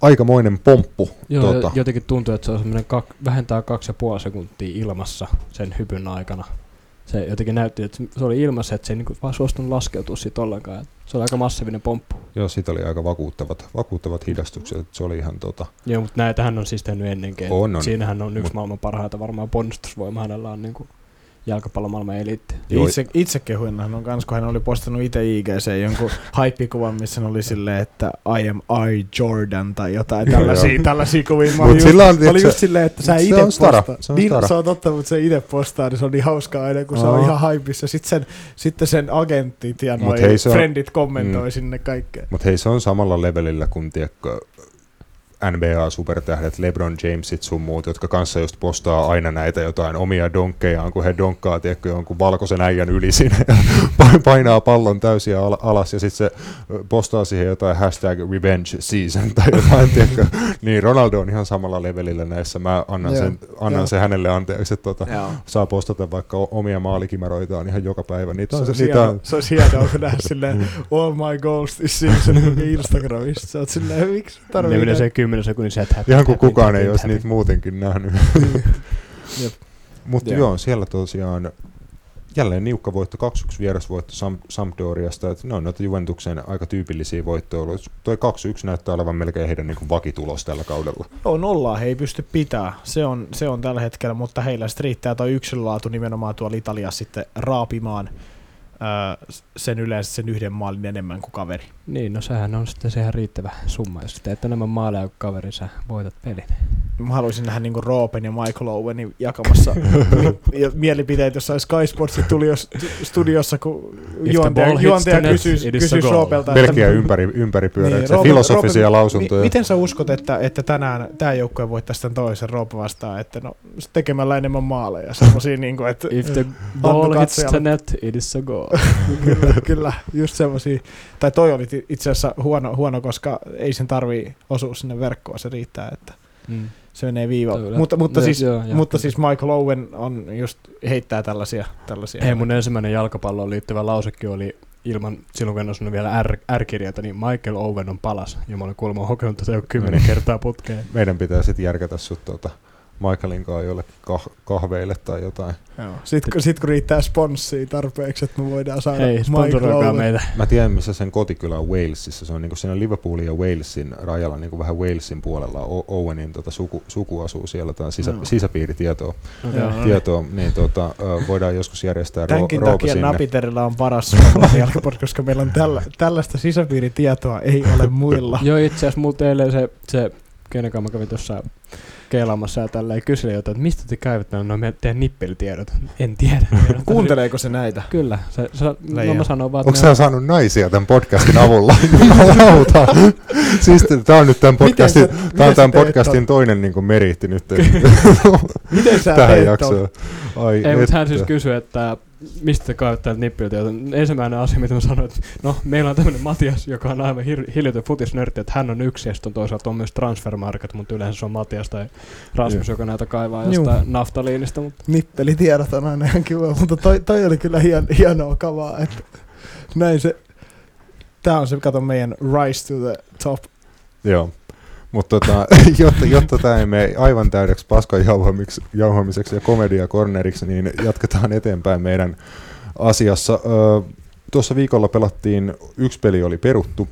aikamoinen pomppu. Joo, tota, jotenkin tuntuu, että se on semmoinen kak, vähentää kaksi ja puoli sekuntia ilmassa sen hypyn aikana. Se jotenkin näytti, että se oli ilmassa, että se ei niinku vaan suostunut laskeutua siitä ollenkaan. Et Se oli aika massiivinen pomppu. Joo, siitä oli aika vakuuttavat, vakuuttavat hidastukset. Se oli ihan tota, Joo, mutta näitähän on siis tehnyt ennenkin. On, on. Siinähän on yksi Mut- maailman parhaita varmaan ponnistusvoima. Hänellä on niinku jalkapallomaailman eliitti. Itse, itse kehuin hän on kans, kun hän oli postannut itse IGC jonkun [LAUGHS] haippikuvan, missä hän oli silleen, että I am I Jordan tai jotain Joo, tällaisia, joo. tällaisia kuvia. Mä Mut olin just, sillä on, tiiäksä- just silleen, että sä se itse postaa. se on niin, se on totta, mutta se itse postaa, niin se on niin hauskaa aina, kun se on ihan haipissa. Sitten sen, sitten sen agentit ja noi hei, se on- friendit kommentoi Mm. sinne kaikkea. Mutta hei, se on samalla levelillä kuin tiedätkö, NBA-supertähdet, LeBron Jamesit sun muut, jotka kanssa just postaa aina näitä jotain omia donkkejaan, kun he donkkaa tiedätkö, jonkun valkoisen äijän yli sinne ja [LAUGHS] painaa pallon täysin al- alas ja sitten se postaa siihen jotain hashtag revenge season tai [LAUGHS] jotain, tiedätkö. Niin Ronaldo on ihan samalla levelillä näissä. Mä annan, Joo, sen, annan joo. sen hänelle anteeksi, että tota, Joo. saa postata vaikka omia maalikimaroitaan ihan joka päivä. Niitä Se on, se, niitä on, se on hienoa, kun nähdään silleen all my goals this season Instagramista. Sä oot silleen, miksi tarvii Ne se 10 sekunnin set happy, Ihan kuin happy, kukaan happy, ei olisi niitä muutenkin nähnyt. [LAUGHS] Mutta Joo. joo, siellä tosiaan jälleen niukka voitto, 2-1 vierasvoitto Sam, Sampdoriasta. Et ne on noita Juventuksen aika tyypillisiä voittoja ollut. Toi 2-1 näyttää olevan melkein heidän niin kuin vakitulos tällä kaudella. Joo, nollaa he ei pysty pitää. Se on, se on tällä hetkellä, mutta heillä sitten riittää toi yksilölaatu nimenomaan tuolla Italiassa sitten raapimaan öö, sen yleensä sen yhden maalin enemmän kuin kaveri. Niin, no sehän on sitten se ihan riittävä summa. Jos teet enemmän maaleja kuin kaveri, sä voitat pelin. mä haluaisin nähdä niinku Roopen ja Michael Owenin jakamassa [LAUGHS] mi- ja mielipiteitä jossain Sky Sportsin tuli jos studiossa, kun juontaja, juontaja kysyisi, it is a kysyisi goal. Roopelta, että Pelkkiä ympäri, ympäripyöreitä, Roope- filosofisia Roope, lausuntoja. Mi- miten sä uskot, että, että tänään tämä joukkue voittaisi tämän toisen Roope vastaan, että no tekemällä enemmän maaleja, semmosia niinku, että If the ball hits the net, it is a goal. kyllä, [LAUGHS] kyllä, just semmosia. Tai toi oli itse asiassa huono, huono, koska ei sen tarvii osua sinne verkkoon, se riittää, että Mm. se menee viiva. Toi kyllä. Mutta, mutta, Joo, siis, joo, joo. mutta siis Michael Owen on just heittää tällaisia. tällaisia Hei, mun ensimmäinen jalkapalloon liittyvä lausekin oli ilman, silloin kun en osunut vielä R, R-kirjaita, niin Michael Owen on palas. Ja mä olen kuulemma hokenut tätä jo kymmenen Mm. kertaa putkeen. Meidän pitää sitten järkätä sut tuota Michaelin kanssa jollekin kah- kahveille tai jotain. Joo. Sitten kun, sit kun riittää sponssia tarpeeksi, että me voidaan saada Hei, Michael meitä. Mä tiedän, missä sen kotikylä on Walesissa. Se on niinku siinä Liverpoolin ja Walesin rajalla, niinku vähän Walesin puolella. O- Owenin tota, suku, suku asuu siellä, tai sisä, Joo. sisäpiiritietoa. Okay. Joo. Tietoa, niin tota, voidaan joskus järjestää ro- Tämänkin Roope takia sinne. Napiterilla on paras suomalainen koska meillä on tällä, tällaista sisäpiiritietoa ei ole muilla. Joo, itse asiassa mulla eilen se, se kenen kanssa mä kävin tuossa keilaamassa ja tälleen kyseli jotain, että mistä te käyvät no me teidän nippelitiedot. En [LAUGHS] tiedä. Kuunteleeko se näitä? Kyllä. Se, se, no mä sanon vaan, Onko sä saanut naisia tämän podcastin avulla? [LAUGHS] Jumalauta. siis tämä on nyt tämän podcastin, Miten sä- tää on miten tämän podcastin toinen niin meriitti nyt [LAUGHS] Miten sä tähän teet jaksoon. Ai Ei, mutta hän siis kysyi, että mistä te kaivat täältä nippelitiedot. Ensimmäinen asia, mitä mä sanoin, että no, meillä on tämmöinen Matias, joka on aivan hir- hiljatön futisnörtti, että hän on yksi, ja sitten on toisaalta on myös transfermarket, mutta yleensä se on Matias tai Rasmus, Joo. joka näitä kaivaa jostain naftaliinista. Mutta Nippelitiedot on aina ihan kiva, mutta toi, toi oli kyllä hien, hienoa kavaa, että näin se, tää on se, kato meidän rise to the top. Joo. Mutta tota, [LAUGHS] jotta, jotta tämä ei mene aivan täydeksi paskan jauhamiseksi ja komedia corneriksi, niin jatketaan eteenpäin meidän asiassa. Ö, Tuossa viikolla pelattiin, yksi peli oli peruttu,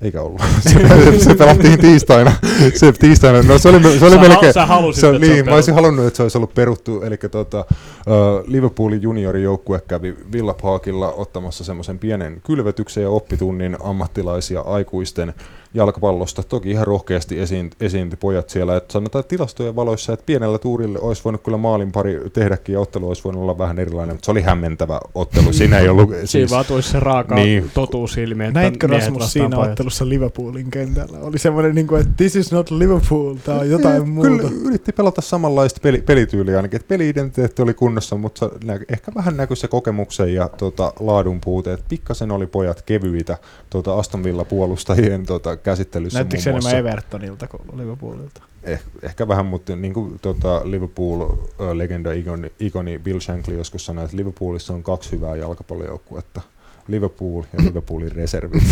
eikä ollut. [LAUGHS] Se, se pelattiin tiistaina. Se tiistaina, no se oli, se oli sä, melkein, sä halusit, se, että se niin, mä olisin halunnut, että se olisi ollut peruttu, eli tota, uh, Liverpoolin juniorijoukkue kävi Villa Parkilla ottamassa semmoisen pienen kylvetyksen ja oppitunnin ammattilaisia aikuisten jalkapallosta. Toki ihan rohkeasti esiin, esiintyi pojat siellä, että sanotaan että tilastojen valoissa, että pienellä tuurille olisi voinut kyllä maalin pari tehdäkin ja ottelu olisi voinut olla vähän erilainen, mutta se oli hämmentävä ottelu. Siinä ei ollut Siinä siis, vaan tulisi se raaka Niin. totuus ilmi, että Näitkö Rasmus siinä pojat. ottelussa Liverpoolin kentällä? Oli semmoinen, niin kuin, että this is not Liverpool, on jotain muuta. Kyllä yritti pelata samanlaista peli, pelityyliä ainakin, että peli-identiteetti oli kunnossa, mutta ehkä vähän näkyi se kokemuksen ja tota, laadun puute, että pikkasen oli pojat kevyitä tota Aston Villa puolustajien tota, käsittelyssä Näyttikö se enemmän. Evertonilta kuin Liverpoolilta? Eh, ehkä vähän, mutta niin kuin tota, Liverpool-legenda ikoni, ikoni Bill Shankly joskus sanoi, että Liverpoolissa on kaksi hyvää jalkapallojoukkuetta. Liverpool ja Liverpoolin reservit.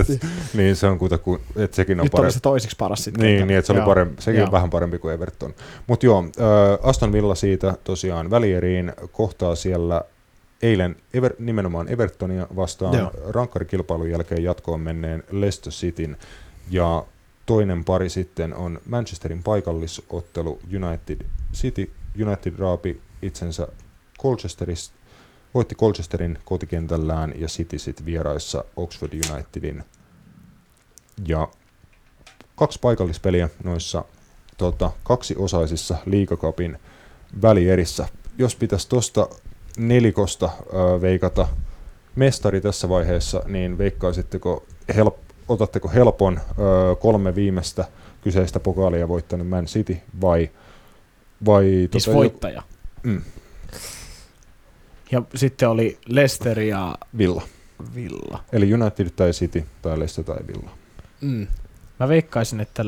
Et, niin se on kuitenkin, että sekin on Nyt parempi. se toisiksi paras sitten. Niin, niin että se oli parempi, sekin on vähän parempi kuin Everton. Mutta joo, äh, Aston Villa siitä tosiaan välieriin kohtaa siellä eilen Ever, nimenomaan Evertonia vastaan Joo. rankkarikilpailun jälkeen jatkoon menneen Leicester Cityn ja toinen pari sitten on Manchesterin paikallisottelu United City. United raapi itsensä Colchesterista, voitti Colchesterin kotikentällään ja City sitten vieraissa Oxford Unitedin. Ja kaksi paikallispeliä noissa tota, kaksiosaisissa liikakapin välierissä. Jos pitäisi tuosta nelikosta veikata mestari tässä vaiheessa, niin veikkaisitteko, help, otatteko helpon kolme viimeistä kyseistä pokaalia voittanut Man City vai, vai Siis tota, voittaja. Mm. Ja sitten oli Leicester ja Villa. Villa. Eli United tai City tai Leicester tai Villa. Mm. Mä veikkaisin, että...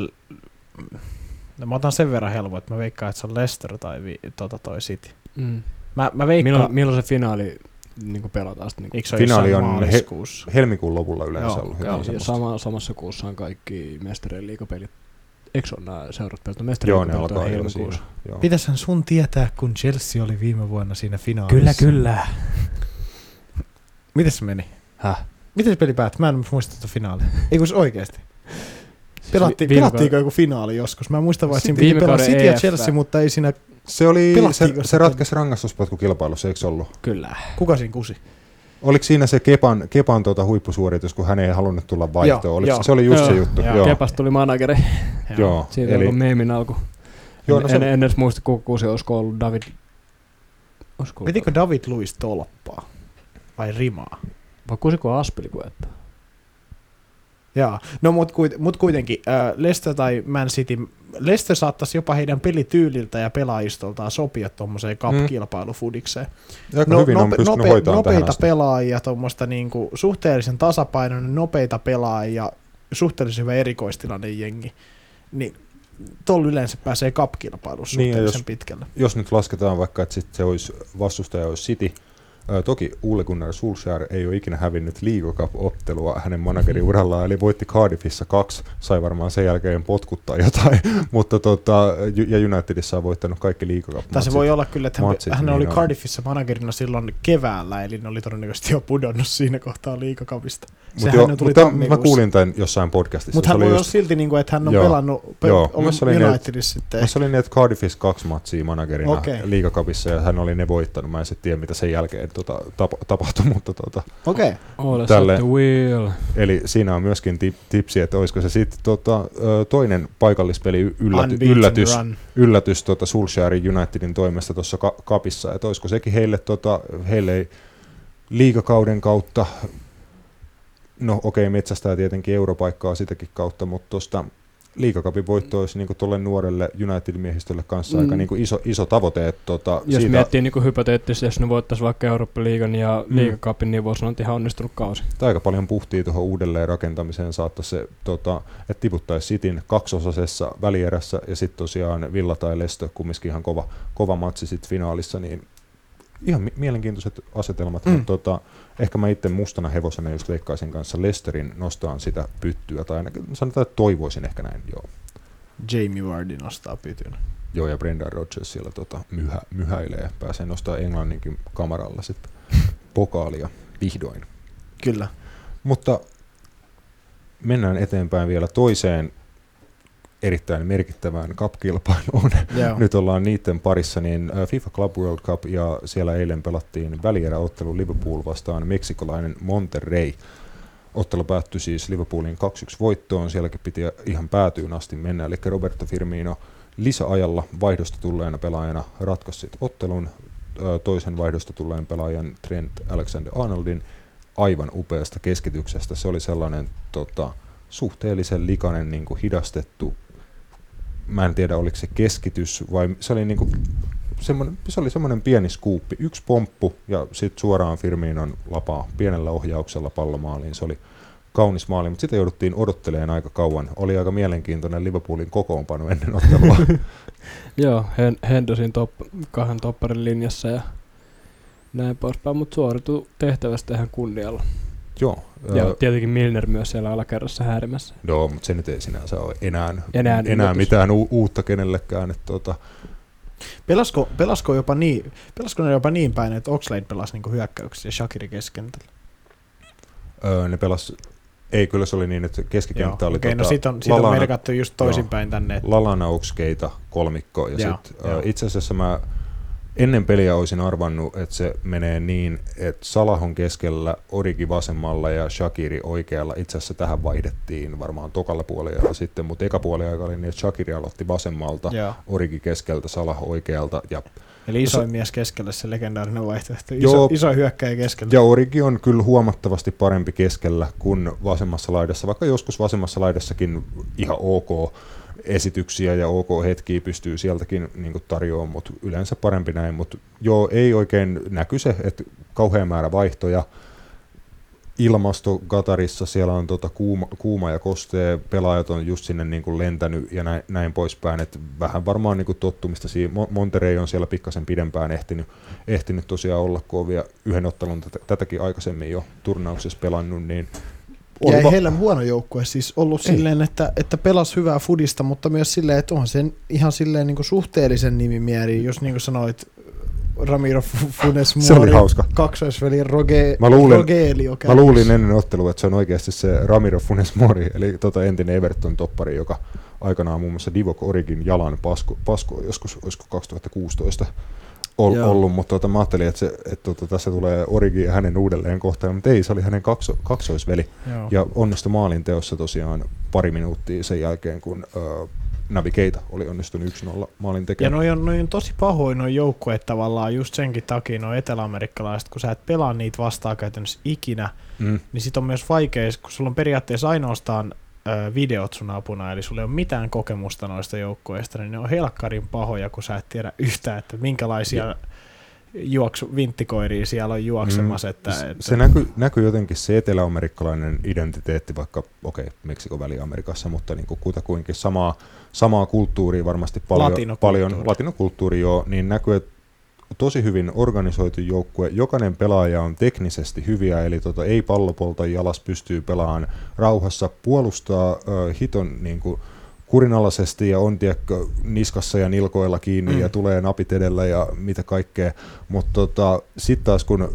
No, mä otan sen verran helpoa, että mä veikkaan, että se on Leicester tai vi, tota toi City. Mm. Mä, mä veikkaan... Milloin, milloin se finaali niin pelataan sitten? Niin Eikö se Finaali on he-? Helmikuun lopulla yleensä Joo, ollut joo, ja sama, samassa kuussa on kaikki mestarien liigapelit. Eikö se ole nämä seurat pelata? Joo, Mestarien ne liigapelit on alkaa jo helmikuussa. siinä. Joo. Pitäishän sun tietää, kun Chelsea oli viime vuonna siinä finaalissa. Kyllä, kyllä. [LAUGHS] Miten se meni? Häh? Miten se peli päättyi? Mä en muista tätä finaalia. [LAUGHS] Ei kun se oikeesti. Siis Pelatti, vi- viime pelattiinko joku finaali joskus? Mä muistan vaan, että siinä Viime piti kauden City ja EF. Chelsea, mutta ei siinä... Se, oli, se, se ratkesi rangaistuspotkukilpailussa, eikö se ollut? Kyllä. Kuka siinä kusi? Oliko siinä se Kepan, Kepan tuota huippusuoritus, kun hän ei halunnut tulla vaihtoon? Joo, Oliko, joo. se oli just se Joo, juttu. joo. Joo. Kepasta tuli manageri. Joo, Siitä eli meemin alku. Joo, no en, se- en, en, edes muista, kuka se olisiko ollut David. Olisiko Pitikö David Luiz tolppaa? Vai rimaa? Vai kusiko Aspilicueta? Jaa, no mut, kuit, mut kuitenkin äh, Leicester tai Man City, Leicester saattaisi jopa heidän pelityyliltä ja pelaajistoltaan sopia tuommoiseen cup-kilpailufudikseen. aika hyvin on pystynyt nope, hoitamaan tähän nopeita pelaajia, tuommoista niinku suhteellisen tasapainoinen, nopeita pelaajia, suhteellisen hyvä erikoistilanne jengi, niin tuolla yleensä pääsee cup-kilpailussa Niin, jos- pitkälle. jos nyt lasketaan vaikka, että sit se olisi vastustaja olisi City, Toki Ole Gunnar Solskjaer ei ole ikinä hävinnyt League Cup-ottelua hänen manageriurallaan, eli voitti Cardiffissa kaksi, sai varmaan sen jälkeen potkuttaa jotain, [LAUGHS] mutta tota, ja Unitedissa on voittanut kaikki Cup. Tai se voi olla kyllä, että hän, matsit, hän niin oli. Cardiffissa managerina silloin keväällä, eli ne oli todennäköisesti jo pudonnut siinä kohtaa liikakapista. Mutta tuli mä kuulin tämän jossain podcastissa. Mutta hän oli voi olla just, silti, niin kuin, että hän on Joo. pelannut pe- Joo, ne- Unitedissa sitten. Mä olin niin, että Cardiffissa kaksi matsia managerina okay. liigakapissa ja hän oli ne voittanut. Mä en sitten tiedä, mitä sen jälkeen tota, tap- tapahtui, mutta tota, Okei. Okay. Tälle- the wheel. eli siinä on myöskin tip, tipsi, että olisiko se sitten tota, toinen paikallispeli ylläty, yllätys, run. yllätys tota Solskjaerin Unitedin toimesta tuossa ka- kapissa, että olisiko sekin heille, tota, heille ei liigakauden kautta, no okei, okay, metsästää tietenkin europaikkaa sitäkin kautta, mutta tuosta liigakapin voitto olisi niin tuolle nuorelle United-miehistölle kanssa mm. aika niin iso, iso tavoite, että tota, Jos siitä, miettii niin hypoteettisesti, jos ne voittaisi vaikka Eurooppa-liigan ja Mm. liigakapin, niin voisi sanoa, että ihan onnistunut kausi. tai aika paljon puhtii tuohon uudelleen rakentamiseen saattaisi se, tota, että tiputtaisi Sitin kaksosasessa välierässä ja sitten tosiaan Villa tai Leicester, kumminkin ihan kova, kova matsi sitten finaalissa, niin ihan mi- mielenkiintoiset asetelmat, Mm. mm. mutta tota, ehkä mä itse mustana hevosena just veikkaisin kanssa Lesterin nostaan sitä pyttyä, tai ainakin sanotaan, että toivoisin ehkä näin, joo. Jamie Vardy nostaa pytyn. Joo, ja Brendan Rodgers siellä tota, myhä, myhäilee, pääsee nostaa Englanninkin kamaralla sitten [LAUGHS] pokaalia vihdoin. Kyllä. Mutta mennään eteenpäin vielä toiseen erittäin merkittävään cup-kilpailuun. Joo. Nyt ollaan niiden parissa, niin ä, FIFA Club World Cup ja siellä eilen pelattiin välieräottelu Liverpool vastaan meksikolainen Monterrey. Ottelu päättyi siis Liverpoolin 2-1 voittoon, sielläkin piti ihan päätyyn asti mennä, eli Roberto Firmino lisäajalla vaihdosta tulleena pelaajana ratkaisi ottelun toisen vaihdosta tulleen pelaajan Trent Alexander-Arnoldin aivan upeasta keskityksestä. Se oli sellainen tota, suhteellisen likainen niin kuin hidastettu, mä en tiedä oliko se keskitys vai se oli, niin kuin, semmoinen, se oli semmoinen pieni skuuppi, yksi pomppu ja sitten suoraan Firminon lapaa pienellä ohjauksella pallomaaliin. Se oli kaunis maali, mutta sitä jouduttiin odottelemaan aika kauan. Oli aika mielenkiintoinen Liverpoolin kokoonpano ennen ottelua. [LAUGHS] Joo, Hen- Hendersin top, kahden topparin linjassa ja näin poispäin, mutta suoritu tehtävästä ihan kunnialla. Joo, Ja ää, tietenkin Milner myös siellä alakerrassa häärimässä. Joo, mutta se nyt ei sinänsä ole enää, Enää enää, enää mitään u- uutta kenellekään. Että tota, Pelasko, pelasko, jopa niin, pelasko ne jopa niin päin, että Oxlade pelasi niinku hyökkäyksiä ja Shakiri keskentällä? öö, ne pelas, ei kyllä se oli niin, että keskikenttä oli okei, tota, no sit on, sit on Lallana- merkattu just toisinpäin tänne. että- Lalana Oxkeita kolmikko. Ja Joo, sit, joo. uh, itse asiassa mä ennen peliä olisin arvannut, että se menee niin, että Salah on keskellä, Origi vasemmalla ja Shakiri oikealla. Itse asiassa tähän vaihdettiin varmaan tokalla puolella sitten, mutta eka puolella oli niin, että Shakiri aloitti vasemmalta, Joo. Origi keskeltä, Salah oikealta ja Eli isoin mies keskellä se legendaarinen vaihtoehto. Iso, Joo. iso hyökkäjä keskellä. Ja Origi on kyllä huomattavasti parempi keskellä kuin vasemmassa laidassa, vaikka joskus vasemmassa laidassakin ihan ok esityksiä ja ok hetkiä pystyy sieltäkin niin tarjoamaan, mutta yleensä parempi näin. Mutta joo, ei oikein näky se, että kauhean määrä vaihtoja. Ilmasto Katarissa, siellä on tota kuuma, kuuma ja kostee, pelaajat on just sinne niin kuin lentänyt ja näin, näin poispäin, että vähän varmaan niin kuin tottumista. Mo- Monterey on siellä pikkasen pidempään ehtinyt, ehtinyt tosiaan olla, kun on vielä yhden ottelun tätä, tätäkin aikaisemmin jo turnauksessa pelannut, niin Ja ei va- heillä huono joukkue siis ollut Ei. silleen, että, että pelas hyvää fudista, mutta myös silleen, että on sen ihan silleen niin kuin suhteellisen nimimieri, jos niin kuin sanoit, Ramiro F- Funes [LAUGHS] Se oli Mori, hauska. kaksoisveli Roge, Mä luulen- Rogelio Mä luulin ennen ottelua, että se on oikeasti se Ramiro Funes Mori, eli tota entinen Everton-toppari, joka aikanaan muun muassa Divock Origin jalan pasko, pasko joskus, olisiko 2016 ol, Joo. ollut, mutta tota, mä ajattelin, että, se, että tota, tässä tulee Origi ja hänen uudelleen kohtaan, mutta ei, se oli hänen kakso, kaksoisveli. Joo. Ja onnistui maalin teossa tosiaan pari minuuttia sen jälkeen, kun ö, Navigeita oli onnistunut 1-0 maalin Ja tekemään. noi on, noi on tosi pahoin noin joukkueet tavallaan just senkin takia, noin eteläamerikkalaiset, kun sä et pelaa niitä vastaan käytännössä ikinä, Mm. niin sit on myös vaikea, kun sulla on periaatteessa ainoastaan videot sun apuna, eli sulla ei ole mitään kokemusta noista joukkueista, niin ne on helkkarin pahoja, kun sä et tiedä yhtään, että minkälaisia juoksu, vinttikoiria siellä on juoksemassa. Mm, Että, S- että, Se näkyy, näkyy jotenkin se eteläamerikkalainen identiteetti, vaikka okei, okay, Meksikon väli-Amerikassa, mutta niin kuin kutakuinkin samaa, samaa kulttuuria varmasti paljon, Latinokulttuuri. paljon latinokulttuuri joo, niin näkyy, että tosi hyvin organisoitu joukkue. Jokainen pelaaja on teknisesti hyviä, eli tota, ei pallopolta jalas pystyy pelaamaan rauhassa, puolustaa ö, hiton niin kuin, kurinalaisesti ja on tiedätkö, niskassa ja nilkoilla kiinni Mm. ja tulee napit edellä ja mitä kaikkea. Mutta tota, sitten taas kun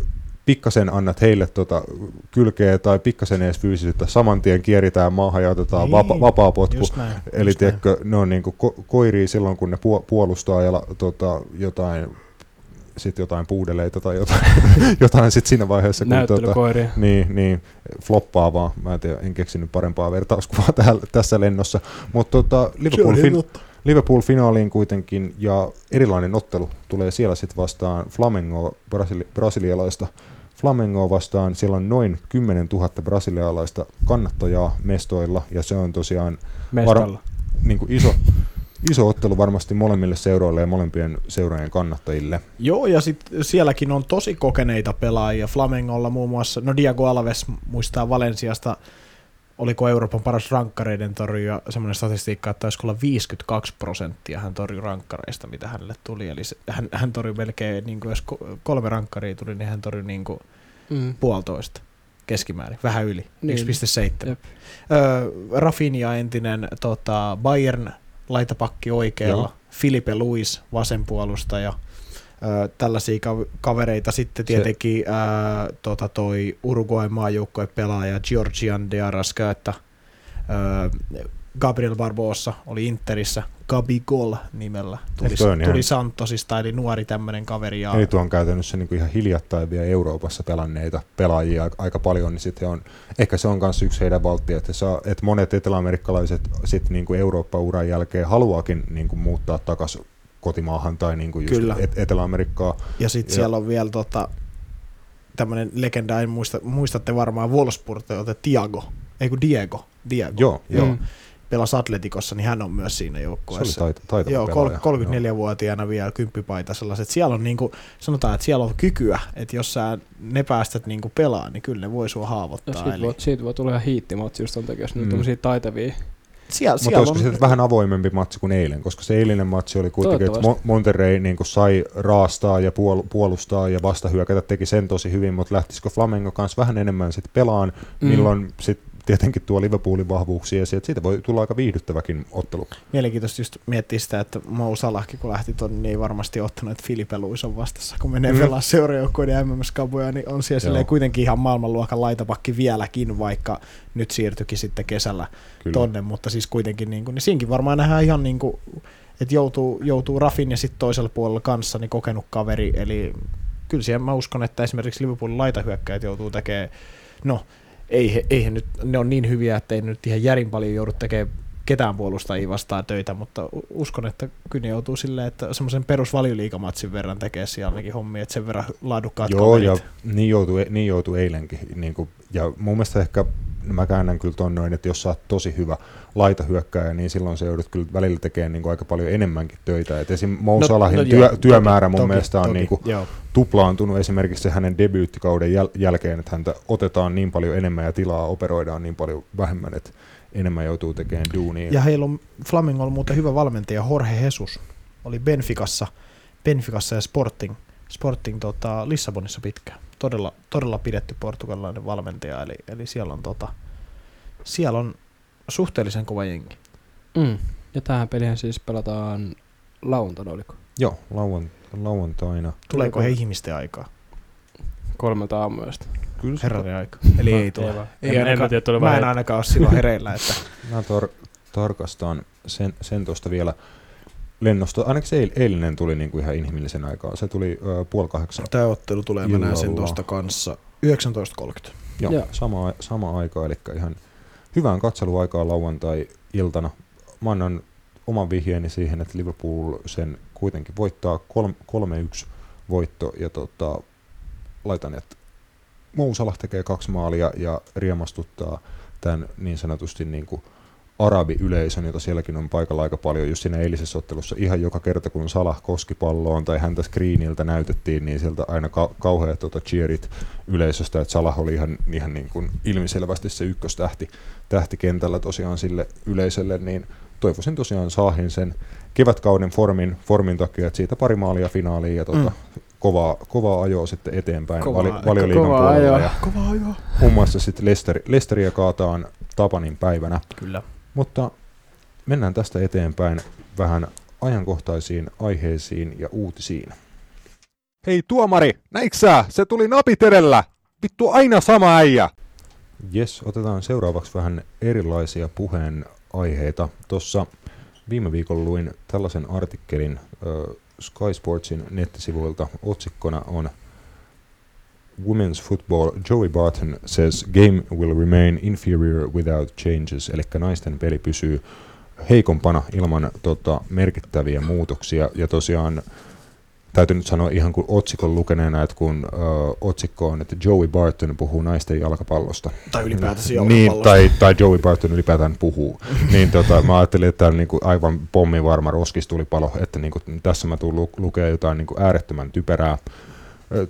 pikkasen annat heille tota kylkeä tai pikkasen edes fyysisyyttä, saman tien kieritään maahan ja otetaan Niin, vapa, vapaa potku. just näin, Eli just näin. tiedätkö, ne on niinku ko- koiria silloin, kun ne puo- puolustaa ja tota, jotain, sit jotain puudeleita tai jotain, [LAUGHS] jotain sit siinä vaiheessa, kun tota, Näyttelykoiria. niin, niin, floppaa vaan. Mä en, tiedä, en keksinyt parempaa vertauskuvaa [LAUGHS] täällä, tässä lennossa. Mutta tota, Liverpool, fin- Liverpool finaaliin kuitenkin ja erilainen ottelu tulee siellä sitten vastaan Flamengo brasili- brasilialaista. Flamengo vastaan siellä on noin 10 000 brasilialaista kannattajaa mestoilla ja se on tosiaan Mestalla. niin kuin iso, iso ottelu varmasti molemmille seuroille ja molempien seurojen kannattajille. Joo, ja sitten sielläkin on tosi kokeneita pelaajia. Flamengolla muun muassa, no Diego Alves muistaa Valensiasta, oliko Euroopan paras rankkareiden torjuja, semmoinen statistiikka, että taisi olla 52 prosenttia hän torjui rankkareista, mitä hänelle tuli. Eli se, hän, hän torjui melkein, niin kuin jos ko- kolme rankkaria tuli, niin hän torjui niin kuin Mm. puolitoista keskimäärin, vähän yli, Niin. 1,7. Jep. Öö, Rafinha entinen tota, Bayern laitapakki oikealla, Joo. Filipe Luis vasenpuolustaja, öö, tällaisia kav- kavereita sitten tietenkin öö, tota, toi Uruguay maajoukkojen pelaaja Georgian de Arrascaeta, öö, Gabriel Barbosa oli Interissä, Gabigol nimellä, tuli, tuli ihan- Santosista, eli nuori tämmöinen kaveri. Ja, Eli tuo on käytännössä niin kuin ihan hiljattain vielä Euroopassa pelanneita pelaajia aika- paljon, niin sitten on, ehkä se on myös yksi heidän valttia, että, saa, että monet eteläamerikkalaiset sit niin kuin Eurooppa-uran jälkeen haluaakin niin kuin muuttaa takaisin kotimaahan tai niin kuin just Kyllä. Et- Etelä-Amerikkaa. Ja sitten Joo. siellä on vielä tota, tämmöinen legenda, en muista, muistatte varmaan Wolfsburg, Tiago, ei kun Diego, Diego. Joo, joo. Mm. Pelasi Atletikossa, niin hän on myös siinä Se oli joukkueessa. taitava Joo, pelaaja. kol- 34-vuotiaana vielä kymppipaita sellaiset. Siellä on niinku, sanotaan, että siellä on kykyä, että jos sä ne päästät niinku pelaa, niin kyllä ne voi sua Ja haavoittaa. siitä, Eli voi, siitä voi tulla ihan hiittimatsi just ton takia, jos mm. Mm. tämmöisiä taitavia. siellä, Mutta siellä olisiko on, se vähän avoimempi matsi kuin eilen, koska se eilinen matsi oli kuitenkin, että Mo- Toivottavasti. Monterrey niin kuin sai raastaa ja puol- puolustaa ja vastahyökätä teki sen tosi hyvin, mutta lähtisikö Flamengo kanssa vähän enemmän sitten pelaan, Mm. milloin sitten tietenkin tuo Liverpoolin vahvuuksia että siitä voi tulla aika viihdyttäväkin ottelu. mielenkiintoista just miettiä sitä, että Mo Salahkin kun lähti tonne, niin ei varmasti ottanut, että Filipe Luis on vastassa, kun menee Mm. pelaa seurajoukkoiden MMS-kaboja, niin on siellä kuitenkin ihan maailmanluokan laitapakki vieläkin, vaikka nyt siirtyikin sitten kesällä Kyllä. tonne, mutta siis kuitenkin, niin, kuin, niin siinkin varmaan nähdään ihan niin kuin, että joutuu, joutuu Rafin ja sitten toisella puolella kanssa niin kokenut kaveri, eli kyllä siihen mä uskon, että esimerkiksi Liverpoolin laitahyökkäjät joutuu tekemään, no ei he, ei he nyt, ne on niin hyviä, että ei nyt ihan järin paljon joudu tekemään ketään puolustajia vastaan töitä, mutta uskon, että kyllä ne joutuu silleen, että semmoisen perusvalioliikamatsin verran tekee siellä ainakin hommia, että sen verran laadukkaat Joo, kaverit. ja niin joutui, niin joutui eilenkin. Niin kuin, ja mun mielestä ehkä mä käännän kyllä ton noin, että jos sä oot tosi hyvä laitahyökkääjä, niin silloin se joudut kyllä välillä tekemään niin kuin aika paljon enemmänkin töitä. Et esim. Mo No- Salahin no työ, joo, työmäärä mun toki, mielestä on toki, niin kuin joo. tuplaantunut esimerkiksi se hänen debyyttikauden jäl- jälkeen, että häntä otetaan niin paljon enemmän ja tilaa operoidaan niin paljon vähemmän, että enemmän joutuu tekemään duunia. Ja heillä on Flamingolla muuten hyvä valmentaja Jorge Jesus. Oli Benficassa, Benficassa ja Sporting, Sporting tota, Lissabonissa pitkään. Todella, todella pidetty portugalilainen valmentaja, eli, eli siellä, on, tota, siellä on suhteellisen kova jengi. Mm. Ja tähän pelihän siis pelataan lauantaina, oliko? Joo, lauan, lauantaina. Tuleeko he ihmisten aikaa? Kolmelta aamuyöstä. Kyllä se- Herranen aika. Eli ei tule. vaan. Ei En, en, ainakaan- mä tiedä, Mä en ainakaan ole silloin hereillä. Että [LAUGHS] Mä tar- tarkastan sen, sen tuosta vielä lennosta. Ainakin se eil- eilinen tuli niinku ihan inhimillisen aikaa. Se tuli ö, puoli kahdeksan. tämä ottelu tulee, mä näen sen tuosta kanssa. 19.30. Joo, Joo. Sama, sama aika, eli ihan hyvään katseluaikaa lauantai-iltana. Mä annan oman vihjeeni siihen, että Liverpool sen kuitenkin voittaa 3-1 voitto ja tota, laitan, että Mousalah tekee kaksi maalia ja riemastuttaa tämän niin sanotusti niin kuin arabiyleisön, jota sielläkin on paikalla aika paljon just siinä eilisessä ottelussa. Ihan joka kerta, kun Salah koski palloon tai häntä screeniltä näytettiin, niin sieltä aina ka- kauheat tuota cheerit yleisöstä, että Salah oli ihan, ihan niin kuin ilmiselvästi se ykköstähti tähti kentällä tosiaan sille yleisölle, niin toivoisin tosiaan Saahin sen kevätkauden formin, formin takia, että siitä pari maalia finaaliin ja tuota, mm. kovaa, kovaa ajoa sitten eteenpäin vali, valioliikan kova puolella. ajoa. Ja Kova ajoa. muun muassa sitten Lester, Lesteriä kaataan Tapanin päivänä. Kyllä. Mutta mennään tästä eteenpäin vähän ajankohtaisiin aiheisiin ja uutisiin. Hei tuomari, näiksää? Se tuli napit edellä. Vittu aina sama äijä. Jes, otetaan seuraavaksi vähän erilaisia puheen aiheita. Tuossa viime viikolla luin tällaisen artikkelin äh, Sky Sportsin nettisivuilta. Otsikkona on Women's Football Joey Barton says game will remain inferior without changes, eli naisten peli pysyy heikompana ilman tota, merkittäviä muutoksia. Ja tosiaan täytyy nyt sanoa ihan kuin otsikon lukeneena, että kun ö, otsikko on, että Joey Barton puhuu naisten jalkapallosta. Tai ylipäätänsä Niin, jalkapallosta. tai, tai Joey Barton ylipäätään puhuu. [LAUGHS] niin tota, mä ajattelin, että tämä on niinku aivan pommivarma roskistulipalo, että niinku, tässä mä tuun lu- lukea jotain niinku äärettömän typerää,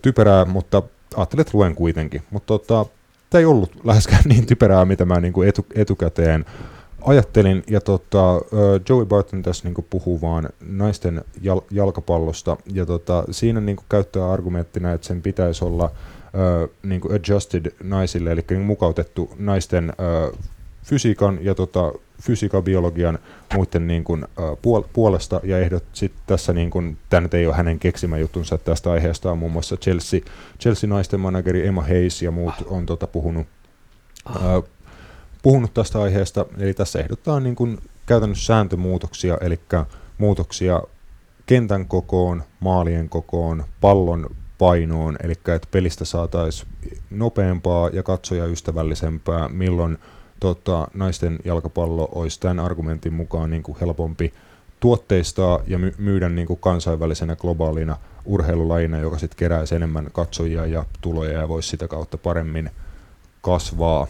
typerää, mutta ajattelin, että luen kuitenkin. Mutta tota, tämä ei ollut läheskään niin typerää, mitä mä niinku etu, etukäteen ajattelin, ja tota, Joey Barton tässä niinku puhuu vaan naisten jal- jalkapallosta, ja tota, siinä niinku käyttää argumenttina, että sen pitäisi olla ö, niinku adjusted naisille, eli niinku mukautettu naisten ö, fysiikan ja tota, fysiikan, biologian muiden niin kuin, puol- puolesta, ja ehdot sit tässä, niin kuin, tämä nyt ei ole hänen keksimä juttunsa, tästä aiheesta on muun muassa Chelsea, Chelsea naisten manageri Emma Hayes ja muut on tota, puhunut ö, puhunut tästä aiheesta, eli tässä ehdottaa niin kuin käytännössä sääntömuutoksia, eli muutoksia kentän kokoon, maalien kokoon, pallon painoon, eli että pelistä saataisiin nopeampaa ja katsojaystävällisempää, milloin tota, naisten jalkapallo olisi tämän argumentin mukaan niin kuin helpompi tuotteistaa ja my- myydä niin kuin kansainvälisenä globaalina urheilulajina, joka sitten keräisi enemmän katsojia ja tuloja ja voisi sitä kautta paremmin kasvaa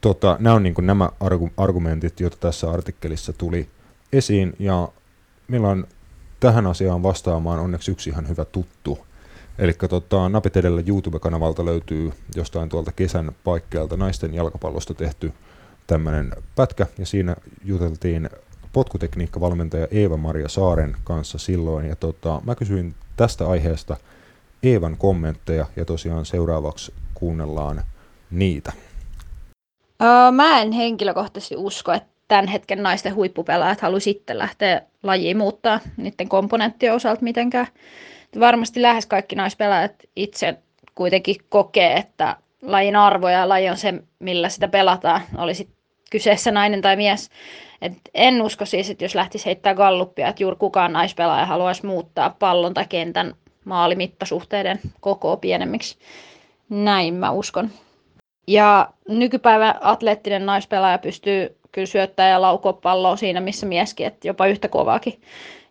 tota, nämä on niin kuin nämä argu- argumentit, joita tässä artikkelissa tuli esiin, ja meillä on tähän asiaan vastaamaan onneksi yksi ihan hyvä tuttu. Eli tota, Napit edellä YouTube-kanavalta löytyy jostain tuolta kesän paikkeelta naisten jalkapallosta tehty tämmöinen pätkä, ja siinä juteltiin potkutekniikkavalmentaja Eeva-Maria Saaren kanssa silloin, ja tota, mä kysyin tästä aiheesta Eevan kommentteja, ja tosiaan seuraavaksi kuunnellaan niitä. Öö, mä en henkilökohtaisesti usko, että tämän hetken naisten huippupelaajat haluaisi sitten lähteä lajiin muuttaa niiden komponenttien osalta mitenkään. Varmasti lähes kaikki naispelaajat itse kuitenkin kokee, että lajin arvo ja laji on se, millä sitä pelataan, olisi kyseessä nainen tai mies. Et en usko siis, että jos lähtisi heittää galluppia, että juuri kukaan naispelaaja haluaisi muuttaa pallon tai kentän maalimittasuhteiden koko pienemmiksi. Näin mä uskon. Ja nykypäivän atleettinen naispelaaja pystyy kyllä syöttämään ja laukoa palloa siinä, missä mieskin, että jopa yhtä kovaakin,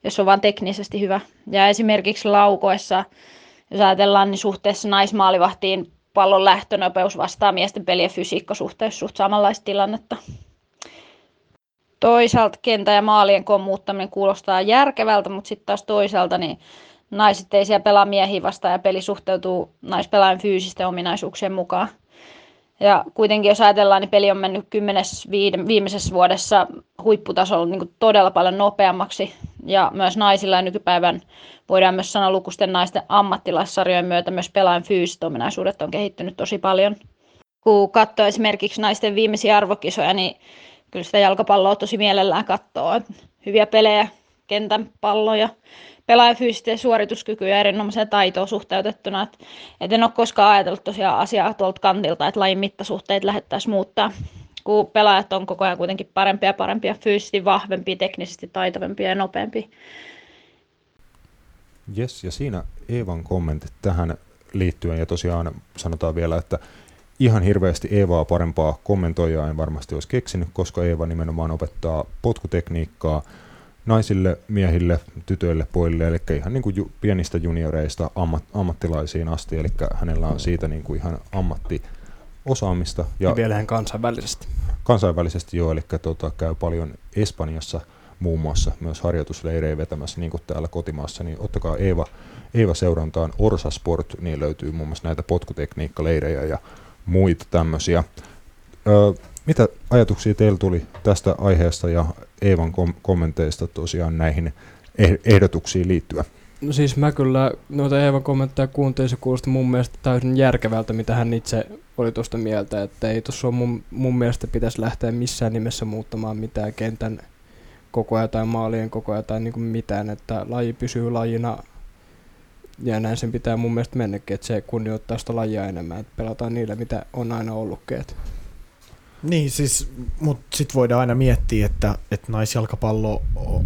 jos on vaan teknisesti hyvä. Ja esimerkiksi laukoessa, jos ajatellaan, niin suhteessa naismaalivahtiin pallon lähtönopeus vastaa miesten pelien fysiikka suhteessa suht samanlaista tilannetta. Toisaalta kentä ja maalien koon muuttaminen kuulostaa järkevältä, mutta sitten taas toisaalta niin naiset ei siellä pelaa miehiä vastaan ja peli suhteutuu naispelaajan fyysisten ominaisuuksien mukaan. Ja kuitenkin jos ajatellaan, niin peli on mennyt kymmenes viimeisessä vuodessa huipputasolla niin todella paljon nopeammaksi. Ja myös naisilla ja nykypäivän voidaan myös sanoa lukusten naisten ammattilaissarjojen myötä myös pelaajan fyysiset ominaisuudet on kehittynyt tosi paljon. Kun katsoo esimerkiksi naisten viimeisiä arvokisoja, niin kyllä sitä jalkapalloa tosi mielellään katsoo. Hyviä pelejä, kentän palloja, pelaajan fyysisten suorituskykyä ja erinomaiseen taitoon suhteutettuna. Et, et en ole koskaan ajatellut tosiaan asiaa tuolta kantilta, että lajin mittasuhteet lähettäisiin muuttaa, kun pelaajat on koko ajan kuitenkin parempia ja parempia, fyysisesti vahvempia, teknisesti taitavampia ja nopeampia. Jes, ja siinä Eevan kommentit tähän liittyen, ja tosiaan sanotaan vielä, että ihan hirveästi Eevaa parempaa kommentoijaa en varmasti olisi keksinyt, koska Eeva nimenomaan opettaa potkutekniikkaa naisille, miehille, tytöille, pojille, eli ihan niin kuin ju, pienistä junioreista ammat, ammattilaisiin asti, eli hänellä on siitä niin kuin ihan ammattiosaamista. Ja, ja vielä ihan kansainvälisesti. Kansainvälisesti joo, eli tota, käy paljon Espanjassa muun muassa myös harjoitusleirejä vetämässä, niin kuin täällä kotimaassa, niin ottakaa Eeva, Eeva seurantaan Orsa Sport, niin löytyy muun muassa näitä potkutekniikkaleirejä ja muita tämmöisiä. Öö, mitä ajatuksia teillä tuli tästä aiheesta ja Eevan kom- kommenteista tosiaan näihin eh- ehdotuksiin liittyen? No siis mä kyllä noita Eevan kommentteja kuuntelin, se kuulosti mun mielestä täysin järkevältä, mitä hän itse oli tuosta mieltä, että ei tuossa mun, mun mielestä pitäisi lähteä missään nimessä muuttamaan mitään kentän koko tai maalien koko tai niin kuin mitään, että laji pysyy lajina ja näin sen pitää mun mielestä mennäkin, että se kunnioittaa sitä lajia enemmän, että pelataan niillä, mitä on aina ollutkin. Niin, siis, mutta sitten voidaan aina miettiä, että, että naisjalkapallo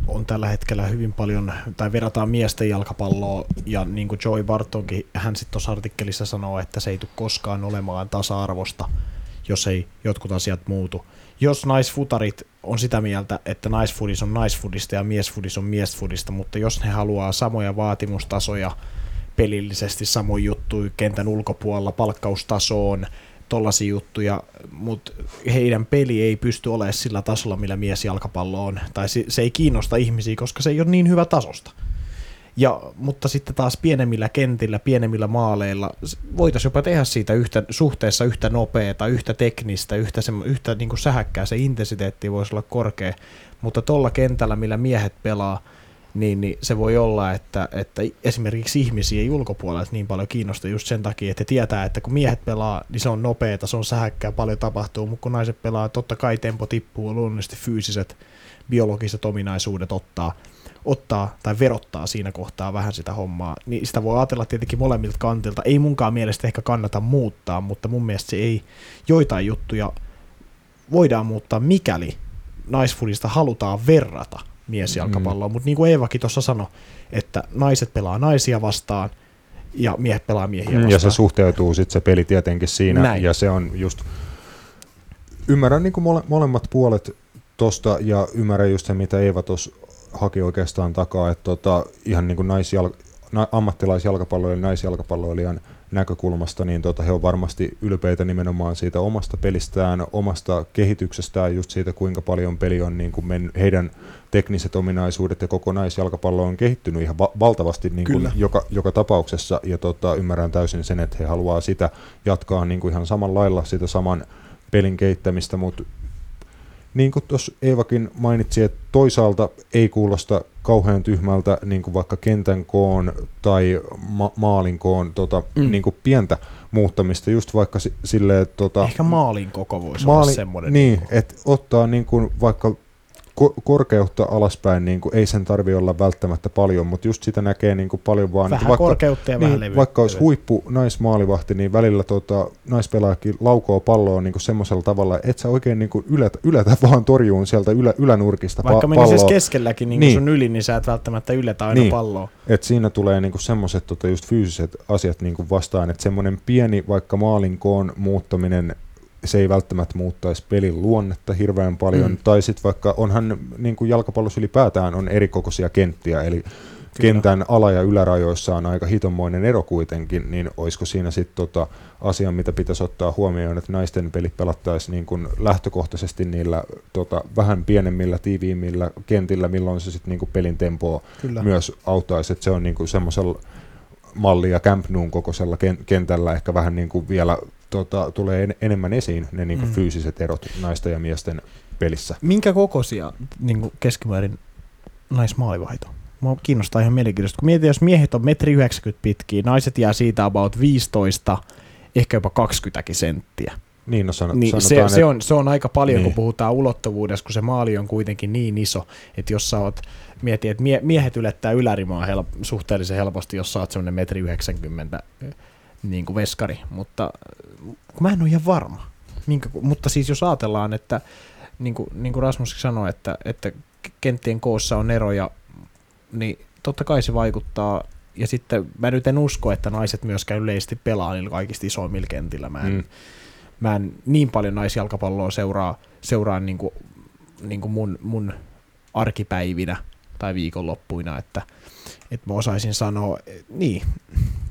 on tällä hetkellä hyvin paljon, tai verrataan miesten jalkapalloa, ja niin kuin Joy Bartonkin, hän sitten tuossa artikkelissa sanoo, että se ei tule koskaan olemaan tasa-arvosta, jos ei jotkut asiat muutu. Jos naisfutarit on sitä mieltä, että naisfudis on naisfudista ja miesfudis on miesfudista, mutta jos ne haluaa samoja vaatimustasoja pelillisesti, samoin juttuja kentän ulkopuolella palkkaustasoon, tollaisia juttuja, mutta heidän peli ei pysty olemaan sillä tasolla, millä mies jalkapallo on. Tai se, se ei kiinnosta ihmisiä, koska se ei ole niin hyvä tasosta. Ja, mutta sitten taas pienemmillä kentillä, pienemmillä maaleilla voitaisiin jopa tehdä siitä yhtä, suhteessa yhtä nopeata, yhtä teknistä, yhtä, se, yhtä niin kuin sähäkkää, se intensiteetti voisi olla korkea, mutta tuolla kentällä, millä miehet pelaa, niin, niin se voi olla, että, että esimerkiksi ihmisiä ei ulkopuolelta niin paljon kiinnosta just sen takia, että tietää, että kun miehet pelaa, niin se on nopeeta, se on sähäkkää, paljon tapahtuu, mutta kun naiset pelaa, totta kai tempo tippuu, luonnollisesti fyysiset, biologiset ominaisuudet ottaa, ottaa tai verottaa siinä kohtaa vähän sitä hommaa, niin sitä voi ajatella tietenkin molemmilta kantilta. Ei munkaan mielestä ehkä kannata muuttaa, mutta mun mielestä se ei joitain juttuja voidaan muuttaa, mikäli naisfudista halutaan verrata miesjalkapalloa, mm. mutta niin kuin Eevakin tuossa sanoi, että naiset pelaa naisia vastaan ja miehet pelaa miehiä vastaan. Ja se suhteutuu sitten se peli tietenkin siinä, Näin. ja se on just, ymmärrän niin kuin mole, molemmat puolet tosta, ja ymmärrän just se, mitä Eeva tuossa haki oikeastaan takaa, että tota, ihan niin kuin naisjal, na, ammattilaisjalkapalloilijan ja naisjalkapalloilijan näkökulmasta, niin tota, he on varmasti ylpeitä nimenomaan siitä omasta pelistään, omasta kehityksestään, just siitä kuinka paljon peli on niin kuin men, heidän tekniset ominaisuudet ja kokonaisjalkapallo on kehittynyt ihan va- valtavasti niin kuin joka, joka tapauksessa, ja tota, ymmärrän täysin sen, että he haluaa sitä jatkaa niin kuin ihan samalla lailla sitä saman pelin kehittämistä, mutta niin kuin tuossa Eevakin mainitsi, että toisaalta ei kuulosta kauhean tyhmältä niin kuin vaikka kentän koon tai ma- maalin koon tota, mm. niin kuin pientä muuttamista, just vaikka silleen, että... Tota, Ehkä maalin koko voisi maali, olla semmoinen. Niin, niin että ottaa niin kuin vaikka ko- korkeutta alaspäin niin kuin, ei sen tarvi olla välttämättä paljon, mutta just sitä näkee niin kuin, paljon vaan. Vähän vaikka, korkeutta ja niin, vähän. Vaikka olisi huippu naismaalivahti, niin välillä tota, naispelaajakin laukoo palloa niin semmoisella tavalla, että sä oikein niin kuin, ylätä, ylätä [LAUGHS] vaan torjuun sieltä ylä, ylänurkista vaikka pa- palloa. Vaikka keskelläkin niin niin. sun yli, niin sä et välttämättä yletä aina niin. palloa. Et siinä tulee niin semmoiset tota, just fyysiset asiat niin vastaan, että semmoinen pieni vaikka maalin koon muuttaminen se ei välttämättä muuttaisi pelin luonnetta hirveän paljon, mm. tai sitten vaikka onhan niin kuin jalkapallossa ylipäätään on erikokoisia kenttiä, eli Kyllä. kentän ala- ja ylärajoissa on aika hitonmoinen ero kuitenkin, niin olisiko siinä sitten tota asia, mitä pitäisi ottaa huomioon, että naisten pelit pelattaisiin niin kuin lähtökohtaisesti niillä tota, vähän pienemmillä, tiiviimmillä kentillä, milloin se sitten niin pelin tempoa Kyllä. myös auttaisi, että se on niin semmoisella malli ja Camp Noon kokoisella kentällä ehkä vähän niin kuin vielä tota, tulee en, enemmän esiin ne niin kuin mm. fyysiset erot naisten ja miesten pelissä. Minkä kokoisia niin kuin keskimäärin naismaalivahit on? Mua kiinnostaa ihan mielenkiintoista. Kun mietin, jos miehet on metri 90 pitkiä, naiset jää siitä about 15, ehkä jopa 20 senttiä. Niin, no sanot, niin se, se, on, se on aika paljon, niin. kun puhutaan ulottuvuudessa, kun se maali on kuitenkin niin iso, että jos sä oot, mieti, että mie, miehet ylettää ylärimaa help, suhteellisen helposti, jos sä oot semmoinen metri 90 niin kuin veskari, mutta kun mä en ole ihan varma. Minkä, mutta siis jos ajatellaan, että niin kuin, niin kuin Rasmus sanoi, että, että kenttien koossa on eroja, niin totta kai se vaikuttaa. Ja sitten mä nyt en usko, että naiset myöskään yleisesti pelaa niillä kaikista isoimmilla kentillä. Mä en, mm. mä en niin paljon naisjalkapalloa seuraa, seuraa niin kuin, niin kuin mun, mun arkipäivinä, tai viikonloppuina, että, että mä osaisin sanoa, niin,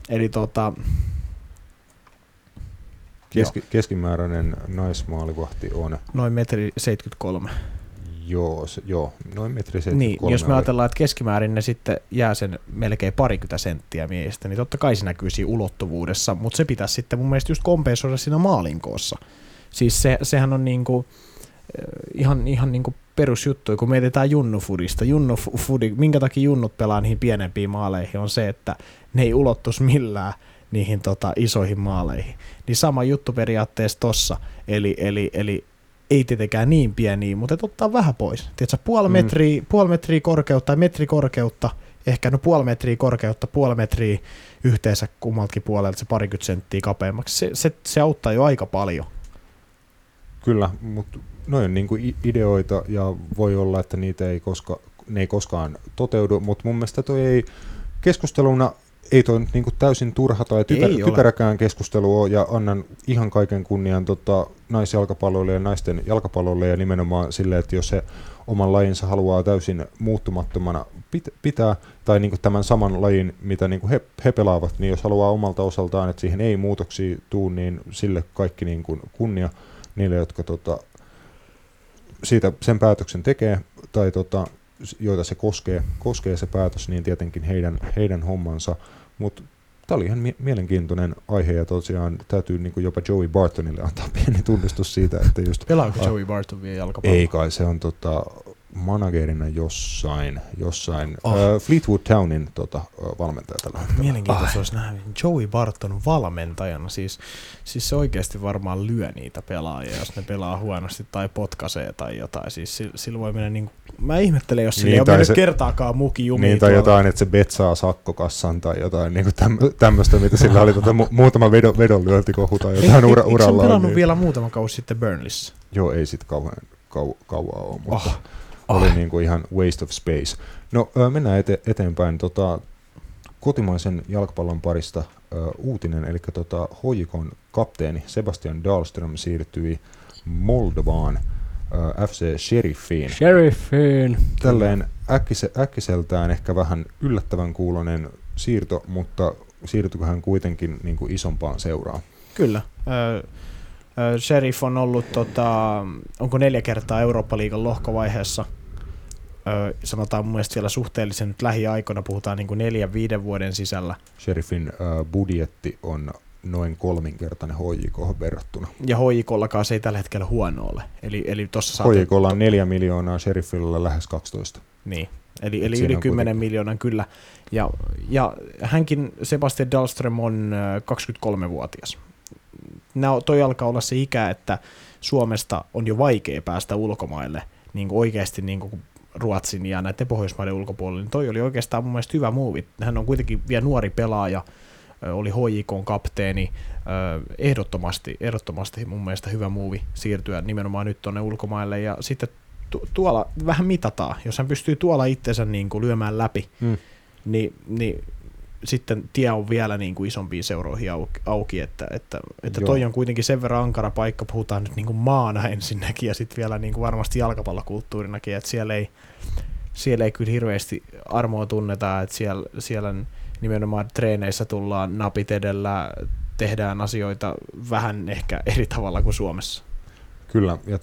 eli tota, Keski, keskimääräinen naismaalivahti on, noin metri 73. joo, se, joo noin metri 73. Niin, jos me ajatellaan, että keskimäärin ne sitten jää sen melkein parikymmentä senttiä miehistä, niin totta kai se näkyy siinä ulottuvuudessa, mutta se pitäisi sitten mun mielestä just kompensoida siinä maalinkoossa. Siis se, sehän on niinku, eh, ihan, ihan niinku perusjuttu, kun mietitään junnufudista. Junnufudi, minkä takia junnut pelaa niihin pienempiin maaleihin, on se, että ne ei ulottuisi millään niihin tota, isoihin maaleihin. Niin sama juttu periaatteessa tossa, eli, eli, eli ei tietenkään niin pieniä, mutta et ottaa vähän pois. Tiedätkö, puoli Mm. metriä, puoli metriä korkeutta tai metri korkeutta, ehkä no puoli metriä korkeutta, puoli metriä yhteensä kummaltakin puolelta se parikymmentä senttiä kapeammaksi. Se, se, se auttaa jo aika paljon. Kyllä, mutta noin on niinku i- ideoita ja voi olla, että niitä ei, koska, ne ei koskaan toteudu, mutta mun mielestä toi ei keskusteluna ei toi nyt niinku täysin turha tai typer, typeräkään keskustelu ole ja annan ihan kaiken kunnian tota, naisjalkapalloille ja naisten jalkapalloille ja nimenomaan sille, että jos se oman lajinsa haluaa täysin muuttumattomana pit- pitää, tai niinku tämän saman lajin, mitä niinku he, he pelaavat, niin jos haluaa omalta osaltaan, että siihen ei muutoksia tuu, niin sille kaikki niinku kunnia niille, jotka tota, siitä sen päätöksen tekee, tai tota, joita se koskee, koskee se päätös, niin tietenkin heidän, heidän hommansa. Mutta tämä oli ihan mie- mielenkiintoinen aihe, ja tosiaan täytyy niinku jopa Joey Bartonille antaa pieni tunnustus siitä, että just Pelaako. Joey Barton vielä jalkapalloa? ei kai, se on tota, managerina jossain, jossain Oh. oh. Fleetwood Townin tota, valmentaja tällä hetkellä. Mielenkiintoista olisi nähdä Joey Barton valmentajana. Siis, siis se oikeasti varmaan lyö niitä pelaajia, jos ne pelaa huonosti tai potkaisee tai jotain. Siis sillä, voi mennä niin kuin, mä ihmettelen, jos sillä Niin, ei ole tai mennyt se- kertaakaan muki jumiin. Niin, tai tuolla. jotain, että se betsaa sakkokassan tai jotain niin tämmöistä, mitä sillä oli tota, mu- muutama vedon, vedonlyöntikohu tai Ei- jotain ura, eikö se uralla. pelannut niin, vielä muutama kausi sitten Burnleyssä? Joo, ei sit kauhean kau, kauaa ole, mutta Oh. Oli niin kuin ihan waste of space. No mennään ete, eteenpäin. Tota, kotimaisen jalkapallon parista ö, uutinen, eli tota, Hojikon kapteeni Sebastian Dahlström siirtyi Moldovaan ö, FC Sheriffiin. Sheriffin. Tälleen äkkise, äkkiseltään ehkä vähän yllättävän kuulonen siirto, mutta siirtykö hän kuitenkin niin kuin isompaan seuraan? Kyllä. Ö, Sheriff on ollut, tota, onko neljä kertaa Eurooppa-liigan lohkovaiheessa. Sanotaan mun mielestä vielä suhteellisen nyt lähiaikoina, puhutaan niin kuin neljän, viiden vuoden sisällä. Sheriffin budjetti on noin kolminkertainen HJK verrattuna. Ja hoikollakaan se ei tällä hetkellä huono ole. Eli, eli tossa HJKlla on 4 miljoonaa, Sheriffilla lähes 12. Niin. Eli, eli yli on 10 kuitenkin- miljoonan kyllä. Ja, ja hänkin, Sebastian Dahlström on ö, 23-vuotias. Nämä, toi alkaa olla se ikä, että Suomesta on jo vaikea päästä ulkomaille niin kuin oikeasti niin kuin Ruotsin ja näiden Pohjoismaiden ulkopuolelle. Niin toi oli oikeastaan mun mielestä hyvä muuvi. Hän on kuitenkin vielä nuori pelaaja, oli HJKn kapteeni, ehdottomasti, ehdottomasti mun mielestä hyvä muuvi siirtyä nimenomaan nyt tuonne ulkomaille ja sitten tu- tuolla vähän mitataan. Jos hän pystyy tuolla itsensä niin kuin lyömään läpi, Mm. niin, niin sitten tie on vielä niin kuin isompiin seuroihin auki, auki että, että, että Joo. toi on kuitenkin sen verran ankara paikka, puhutaan nyt niin kuin maana ensinnäkin ja sitten vielä niin kuin varmasti jalkapallokulttuurinakin, että siellä ei, siellä ei kyllä hirveästi armoa tunneta, että siellä, siellä nimenomaan treeneissä tullaan napit edellä, tehdään asioita vähän ehkä eri tavalla kuin Suomessa. Kyllä, ja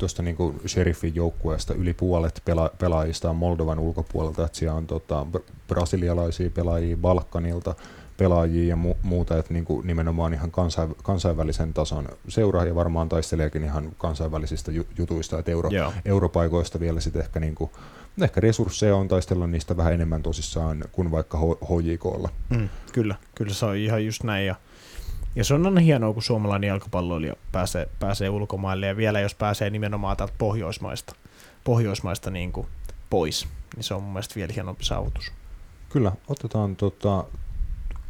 tuosta tota, niinku Sheriffin joukkueesta yli puolet pela, pelaajista on Moldovan ulkopuolelta, että siellä on tota, br- brasilialaisia pelaajia Balkanilta, pelaajia ja mu- muuta, että niinku nimenomaan ihan kansain, kansainvälisen tason seuraa ja varmaan taisteleekin ihan kansainvälisistä ju- jutuista, että euro, Joo. europaikoista vielä sitten ehkä, niinku, ehkä resursseja on taistella niistä vähän enemmän tosissaan kuin vaikka H- HJKlla. Mm, kyllä, kyllä se on ihan just näin. Ja, ja se on aina hienoa, kun suomalainen jalkapalloilija pääsee, pääsee ulkomaille ja vielä jos pääsee nimenomaan täältä Pohjoismaista, Pohjoismaista niin kuin pois, niin se on mun mielestä vielä hienompi saavutus. Kyllä, otetaan tota,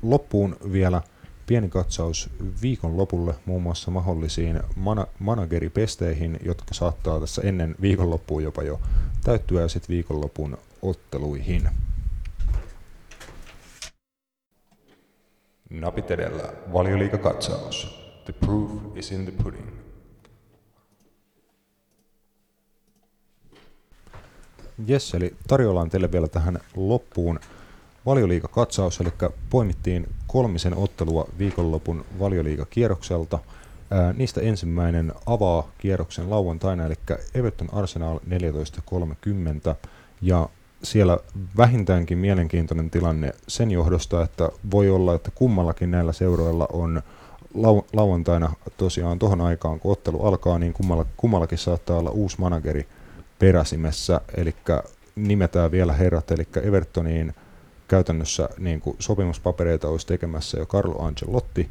loppuun vielä pieni katsaus viikon lopulle muun muassa mahdollisiin mana- manageripesteihin, jotka saattaa tässä ennen viikonloppua jopa jo täyttyä ja sitten viikonlopun otteluihin. Napit edellä, valioliikakatsaus. The proof is in the pudding. Jes, eli tarjolla on teille vielä tähän loppuun valioliikakatsaus, eli poimittiin kolmisen ottelua viikonlopun valioliikakierrokselta. Ää, niistä ensimmäinen avaa kierroksen lauantaina, eli Everton Arsenal 14.30, ja siellä vähintäänkin mielenkiintoinen tilanne sen johdosta, että voi olla, että kummallakin näillä seuroilla on lau- lauantaina tosiaan tuohon aikaan, kun ottelu alkaa, niin kummalla, kummallakin saattaa olla uusi manageri peräsimessä, eli nimetään vielä herrat, eli Evertoniin käytännössä niin kuin sopimuspapereita olisi tekemässä jo Carlo Ancelotti,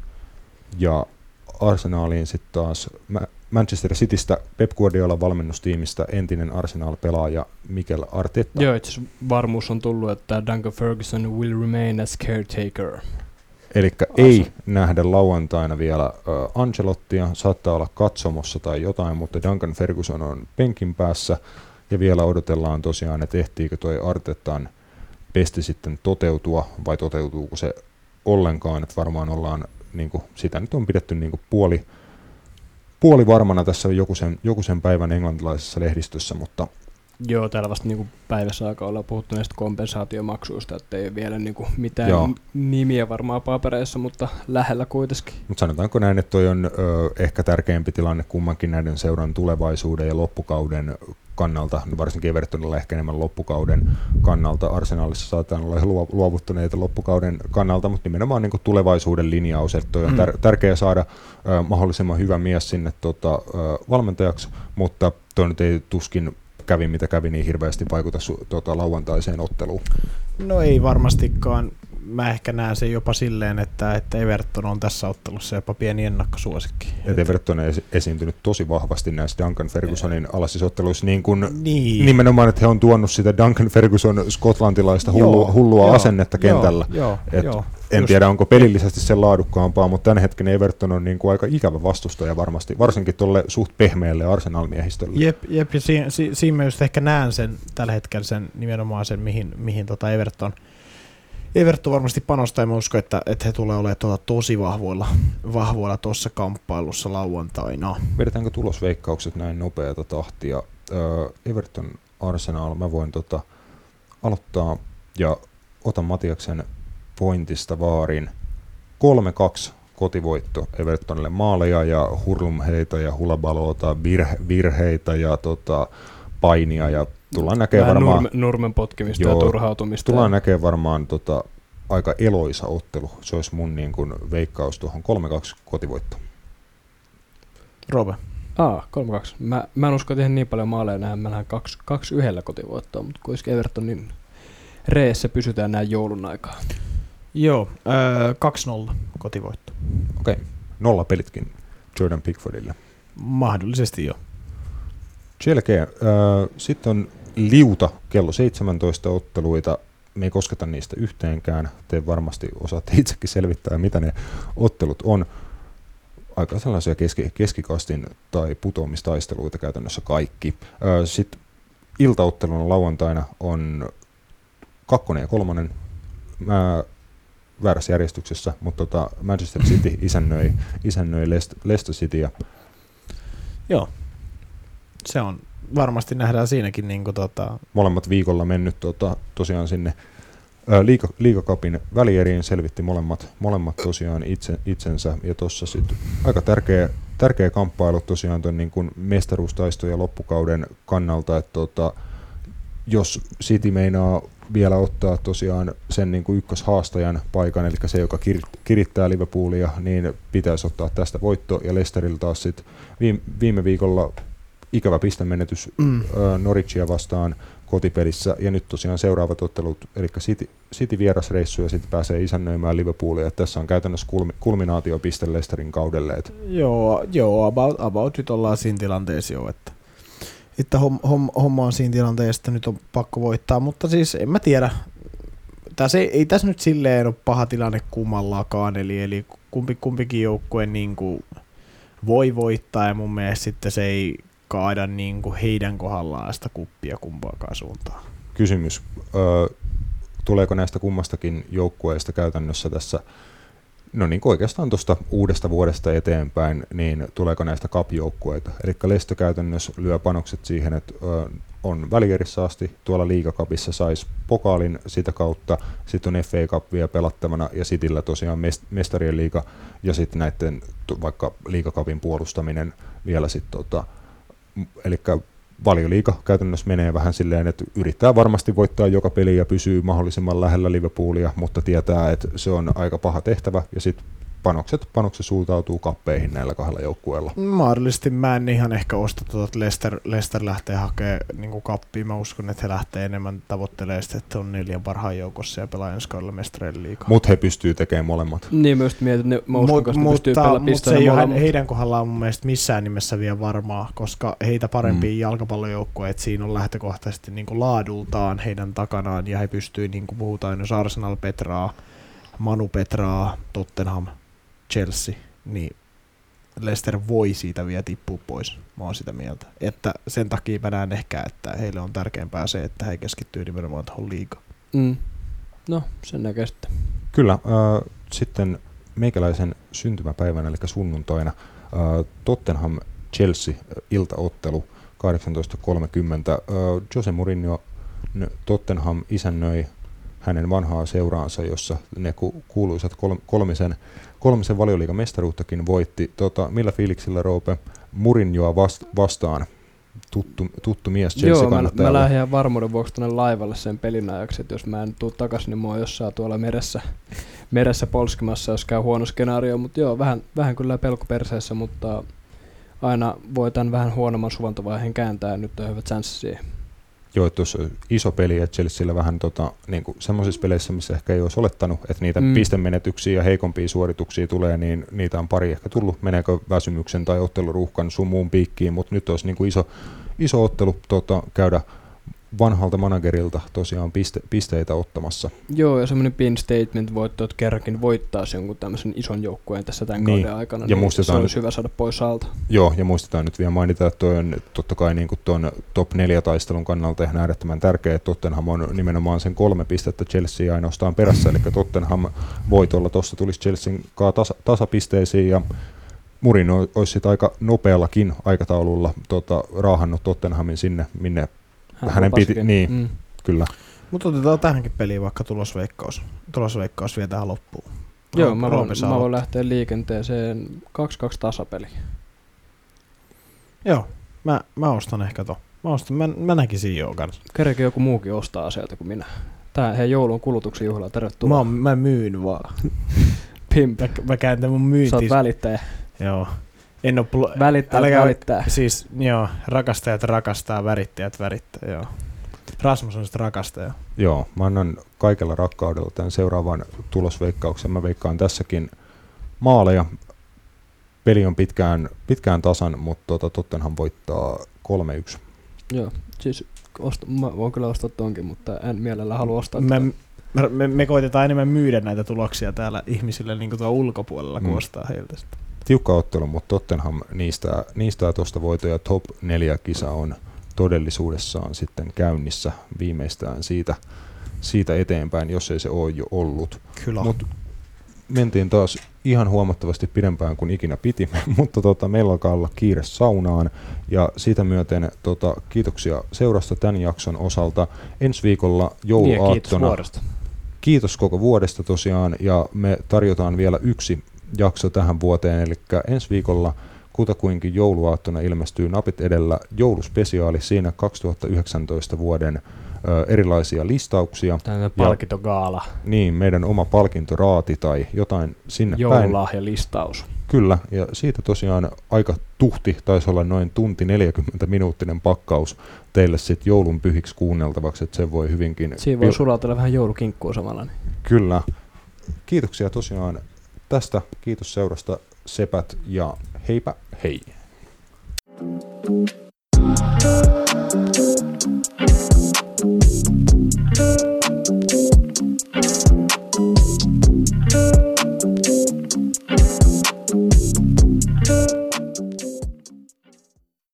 ja Arsenaaliin sitten taas Manchester Citystä Pep Guardiola valmennustiimistä entinen Arsenal-pelaaja Mikel Arteta. Joo, itse varmuus on tullut, että Duncan Ferguson will remain as caretaker. Eli ei nähdä lauantaina vielä uh, Ancelottia, saattaa olla katsomossa tai jotain, mutta Duncan Ferguson on penkin päässä ja vielä odotellaan tosiaan, että ehtiikö toi Artetan pesti sitten toteutua vai toteutuuko se ollenkaan, että varmaan ollaan, niin kuin, sitä nyt on pidetty niin kuin puoli, puoli varmana tässä joku sen, joku sen päivän englantilaisessa lehdistössä, mutta Joo, täällä vasta niin päivässä aikaa ollaan puhuttu näistä kompensaatiomaksuista, että ei vielä niin kuin mitään Joo. nimiä varmaan papereissa, mutta lähellä kuitenkin. Mutta sanotaanko näin, että toi on ö, ehkä tärkeämpi tilanne kummankin näiden seuran tulevaisuuden ja loppukauden kannalta, no varsinkin Evertonilla ehkä enemmän loppukauden kannalta. Arsenalissa saataan olla luovuttuneita loppukauden kannalta, mutta nimenomaan niin tulevaisuuden linjaus, että on tär- tärkeää saada ö, mahdollisimman hyvä mies sinne tota, ö, valmentajaksi, mutta toi nyt ei tuskin kävi mitä kävi, niin hirveästi vaikuta su- tota, lauantaiseen otteluun. No ei varmastikaan. Mä ehkä näen sen jopa silleen, että, että Everton on tässä ottelussa jopa pieni ennakkosuosikki. Et Everton on esi- esiintynyt tosi vahvasti näissä Duncan Fergusonin alaisissa niin kuin Niin. nimenomaan, että he on tuonut sitä Duncan Ferguson skotlantilaista Joo, hullua, hullua joo, asennetta kentällä. Joo, joo, Et joo. En Just- tiedä, onko pelillisesti sen laadukkaampaa, mutta tämän hetken Everton on niin kuin aika ikävä vastustaja varmasti, varsinkin tuolle suht pehmeälle Arsenal-miehistölle. Jep, jep ja siinä, si, siinä mä just ehkä näen sen tällä hetkellä sen nimenomaan sen, mihin, mihin tota Everton, Everton varmasti panostaa ja mä uskon, että, että he tulee olemaan tuota tosi vahvoilla, vahvoilla tuossa kamppailussa lauantaina. Vedetäänkö tulosveikkaukset näin nopeata tahtia? Öö, Everton Arsenal, mä voin tota aloittaa ja otan Matiaksen pointista vaarin. 3-2 kotivoitto Evertonille maaleja ja hurlumheita ja hulabaloota, virhe, virheitä ja tota, painia ja tullaan näkemään varmaan, nurme, nurmen potkimista Joo, ja turhautumista. tullaan näkemään varmaan tota, aika eloisa ottelu. Se olisi mun niin kuin, veikkaus tuohon 3-2 kotivoitto. Robe. Aa, 3-2. Mä, mä en usko tehdä niin paljon maaleja nähdä. Mä lähden 2 kaksi yhdellä kotivoittoa, mutta kuitenkin Evertonin reessä pysytään näin joulun aikaa. Joo, öö, 2-0 kotivoitto. Okei, nolla pelitkin Jordan Pickfordille. Mahdollisesti jo. Selkeä. Öö, Sitten on liuta kello 17 otteluita. Me ei kosketa niistä yhteenkään. Te varmasti osaatte itsekin selvittää, mitä ne ottelut on. Aika sellaisia keski, keskikastin tai putoamistaisteluita käytännössä kaikki. Sitten iltaottelun lauantaina on kakkonen ja kolmonen. Mä väärässä järjestyksessä, mutta tota Manchester City [COUGHS] isännöi, isännöi Leicester Cityä. Joo. Se on, varmasti nähdään siinäkin niin kuin, tota, molemmat viikolla mennyt tota, tosiaan sinne liiga, välieriin, selvitti molemmat, molemmat tosiaan itse, itsensä, ja tuossa sitten aika tärkeä, tärkeä kamppailu tosiaan tuon niin kuin mestaruustaisto ja loppukauden kannalta, että tota, jos City meinaa vielä ottaa tosiaan sen niin kuin ykköshaastajan paikan, eli se, joka kir- kirittää Liverpoolia, niin pitäisi ottaa tästä voitto, ja Leicesterillä taas sit viime, viime viikolla ikävä pistemenetys mm, ö, Norwichia vastaan kotipelissä, ja nyt tosiaan seuraavat ottelut, eli City, City vierasreissu, ja sitten pääsee isännöimään Liverpoolia, että tässä on käytännössä kulmi, kulminaatiopiste Leicesterin kaudelle, että joo, joo about, about nyt ollaan siinä tilanteessa jo, että, että hom, hom, homma on siinä tilanteessa, että nyt on pakko voittaa, mutta siis en mä tiedä. Tässä ei, ei tässä nyt silleen ole paha tilanne kummallakaan, eli, eli kumpi, kumpikin joukkue niin kuin voi voittaa, ja mun mielestä sitten se ei kaada niin kuin heidän kohdallaan sitä kuppia kumpaakaan suuntaan. kysymys, ö, tuleeko näistä kummastakin joukkueista käytännössä tässä, no niin kuin oikeastaan tuosta uudesta vuodesta eteenpäin, niin tuleeko näistä cup-joukkueita? Eli Leicester käytännössä lyö panokset siihen, että ö, on välierissä asti, tuolla liigakapissa saisi pokaalin sitä kautta, sitten on FA Cup vielä pelattavana ja Cityllä tosiaan mest- mestarien liiga ja sitten näiden vaikka liigakapin puolustaminen vielä sitten tota, eli valioliiga käytännössä menee vähän silleen, että yrittää varmasti voittaa joka peli ja pysyy mahdollisimman lähellä Liverpoolia, mutta tietää, että se on aika paha tehtävä. Ja sitten panokset, panokset suuntautuu kappeihin näillä kahdella joukkueella. Mahdollisesti mä en ihan ehkä osta tuota, että Leicester, Leicester lähtee hakemaan niin kappia. Mä uskon, että he lähtee enemmän tavoittelemaan sitä, että on neljän parhaan joukossa ja pelaa ensi kaudella liikaa. Mutta he pystyy tekemään molemmat. Niin mä just mietin, että ne, mä uskon, Mut, että pelaamaan mutta se ei ole heidän kohdallaan mun mielestä missään nimessä vielä varmaa, koska heitä parempia Mm. mm. jalkapallojoukkueet siinä on lähtökohtaisesti niin kuin laadultaan heidän takanaan ja he pystyy, niin kuin puhutaan, jos Arsenal Petraa, Manu Petraa, Tottenham, Chelsea, niin Leicester voi siitä vielä tippua pois. Mä oon sitä mieltä. Että sen takia mä näen ehkä, että heille on tärkeämpää se, että he keskittyy nimenomaan tuohon liigaan. Mm. No, sen näkee sitten. Kyllä, äh, sitten meikäläisen syntymäpäivänä, eli sunnuntaina, äh, Tottenham Chelsea iltaottelu 18.30. Äh, Jose Mourinho Tottenham isännöi hänen vanhaa seuraansa, jossa ne ku- kuuluisat kol- kolmisen, kolmisen valioliigan mestaruuttakin voitti. Tota, millä fiiliksillä Roope Mourinhoa vast- vastaan? Tuttu, tuttu mies Joo, mä, mä lähdin ihan varmuuden vuoksi tuonne laivalle sen pelin ajaksi, että jos mä en tuu takaisin, niin mua on jossain tuolla meressä, meressä polskimassa, jos käy huono skenaario, mutta joo, vähän, vähän kyllä pelko perseessä, mutta aina voi tämän vähän huonomman suvantovaiheen kääntää, ja nyt on hyvä chanssi siihen. Joo, tuossa on iso peli, että Chelsealla vähän tota, niin semmoisissa peleissä, missä ehkä ei olisi olettanut, että niitä Mm. mm. pistemenetyksiä ja heikompia suorituksia tulee, niin niitä on pari ehkä tullut, meneekö väsymyksen tai otteluruuhkan sun muun piikkiin, mutta nyt olisi niin kuin iso, iso ottelu tota, käydä vanhalta managerilta tosiaan piste, pisteitä ottamassa. Joo, ja semmoinen pin statement voitto, että kerrankin voittaisi jonkun tämmöisen ison joukkueen tässä tämän Niin. kauden aikana, Ja niin se olisi hyvä saada pois alta. Joo, ja muistetaan nyt vielä mainita, että toi on totta kai niin kuin tuon top 4 taistelun kannalta ihan äärettömän tärkeä, että Tottenham on nimenomaan sen kolme pistettä Chelsea ainoastaan perässä, eli Tottenham voitolla tuossa tulisi Chelsean tasa, tasapisteisiin, ja Murin olisi aika nopeallakin aikataululla tota, raahannut Tottenhamin sinne, minne Hän Hänen piti- lupasikin. niin. Mm. kyllä. Mutta otetaan tähänkin peliin vaikka tulosveikkaus. Tulosveikkaus vielä tähän loppuun. Joo, Roope- mä voin, mä voin lähteä liikenteeseen 2-2 tasapeli. Joo, mä, mä ostan ehkä to. Mä, ostan, mä, mä näkisin joo kans. Kerkeä joku muukin ostaa sieltä kuin minä. Tää he joulun kulutuksen juhla, Mä, tervetuloa. oon- mä myyn vaan. Pimp. Mä, mä kääntän mun Sä myynti. oot välittäjä. Joo. En oo pl- Välittää, Älkää- välittää. Siis joo, rakastajat rakastaa, värittäjät värittää, joo. Rasmus on sitten rakastaja. Joo, mä annan kaikella rakkaudella tämän seuraavan tulosveikkauksen. Mä veikkaan tässäkin maaleja. Peli on pitkään, pitkään tasan, mutta tota, Tottenham voittaa 3-1. Joo, siis osta, mä voin kyllä ostaa tonkin, mutta en mielellä halua ostaa. Me, tota. me, me, me, koitetaan enemmän myydä näitä tuloksia täällä ihmisille niin tuolla ulkopuolella, kun Mm. ostaa heiltä sitä. Tiukka ottelu, mutta Tottenham niistä, niistä tuosta voitoja top 4 kisa on todellisuudessaan sitten käynnissä viimeistään siitä, siitä eteenpäin, jos ei se ole jo ollut. Kyllä. Mut mentiin taas ihan huomattavasti pidempään kuin ikinä piti, [LAUGHS] mutta tota, meillä alkaa olla kiire saunaan ja siitä myöten tota, kiitoksia seurasta tämän jakson osalta. Ensi viikolla Niin, ja kiitos jouluaattona vuodesta. kiitos koko vuodesta tosiaan ja me tarjotaan vielä yksi jakso tähän vuoteen, eli ensi viikolla kutakuinkin jouluaattona ilmestyy Napit edellä jouluspesiaali siinä 2019 vuoden ö, erilaisia listauksia. Tällainen palkintogaala, Niin, meidän oma palkintoraati tai jotain sinne päin. joululahjalistaus. Kyllä, ja siitä tosiaan aika tuhti, taisi olla noin tunti 40 minuuttinen pakkaus teille sitten joulun pyhiksi kuunneltavaksi, että se voi hyvinkin... Siinä voi sulatella vähän joulukinkkua samalla. Niin. Kyllä. Kiitoksia tosiaan Tästä kiitos seurasta Sepät ja heipä hei!